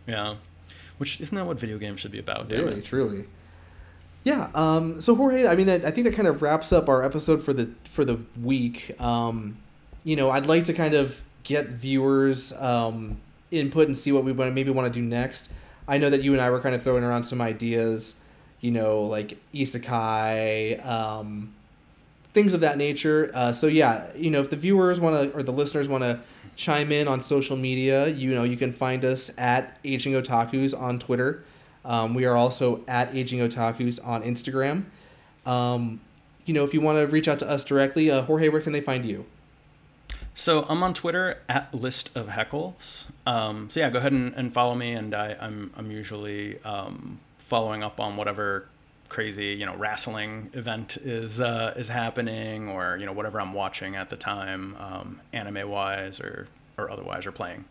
yeah. Which isn't that what video games should be about, really, truly. Yeah. Um, so Jorge, I mean, that, I think that kind of wraps up our episode for the for the week. Um, you know, I'd like to kind of get viewers, um, input and see what we want maybe want to do next. I know that you and I were kind of throwing around some ideas, you know, like isekai, um, things of that nature. Uh, so yeah, you know, if the viewers want to or the listeners want to chime in on social media, you know, you can find us at Aging Otakus on Twitter. Um, we are also at Aging Otakus on Instagram. Um, you know, if you want to reach out to us directly, uh, Jorge, where can they find you? So I'm on Twitter at list of heckles. Um, so yeah, go ahead and, and follow me, and I, I'm I'm usually um, following up on whatever crazy you know wrestling event is uh, is happening, or you know whatever I'm watching at the time, um, anime wise or or otherwise, or playing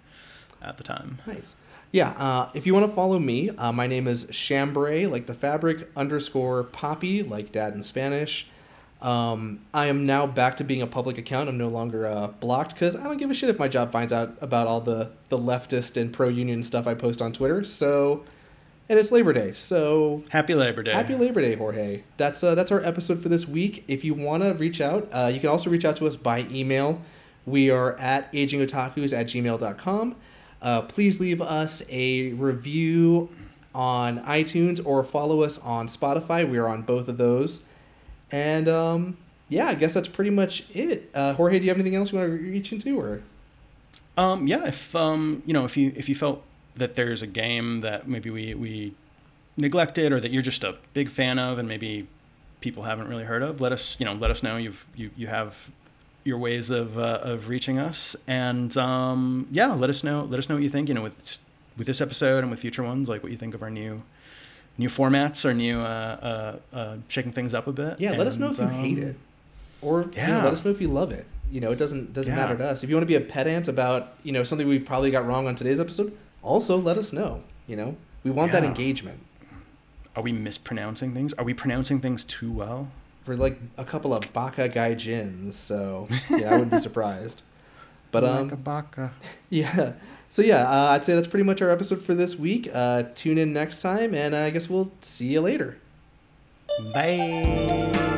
at the time. Nice. Yeah, uh, if you want to follow me, uh, my name is Chambray, like the fabric, underscore Papi, like dad in Spanish. Um, I am now back to being a public account. I'm no longer uh, blocked because I don't give a shit if my job finds out about all the, the leftist and pro union stuff I post on Twitter. So, and it's Labor Day. So Happy Labor Day. happy Labor Day, Jorge. That's uh, that's our episode for this week. If you want to reach out, uh, you can also reach out to us by email. We are at agingotakus at gmail.com. Uh, please leave us a review on iTunes or follow us on Spotify. We are on both of those. And um, yeah, I guess that's pretty much it. Uh, Jorge, do you have anything else you want to reach into, or Um, yeah, if um, you know, if you if you felt that there's a game that maybe we we neglected or that you're just a big fan of and maybe people haven't really heard of, let us you know let us know. You've you you have your ways of uh, of reaching us, and um, yeah, let us know let us know what you think. You know, with with this episode and with future ones, like what you think of our new new formats, our new uh, uh, uh, shaking things up a bit. yeah, let us know if you And, hate um, it, or you know, yeah. let us know if you love it. You know, it doesn't doesn't Yeah. matter to us. If you want to be a pedant about you know something we probably got wrong on today's episode, also let us know. You know, we want that engagement. Are we mispronouncing things? Are we pronouncing things too well? We're like a couple of baka gaijins, so yeah, I wouldn't be surprised. But um, baka. yeah. So yeah, uh, I'd say that's pretty much our episode for this week. Uh, tune in next time, and uh, I guess we'll see you later. Bye.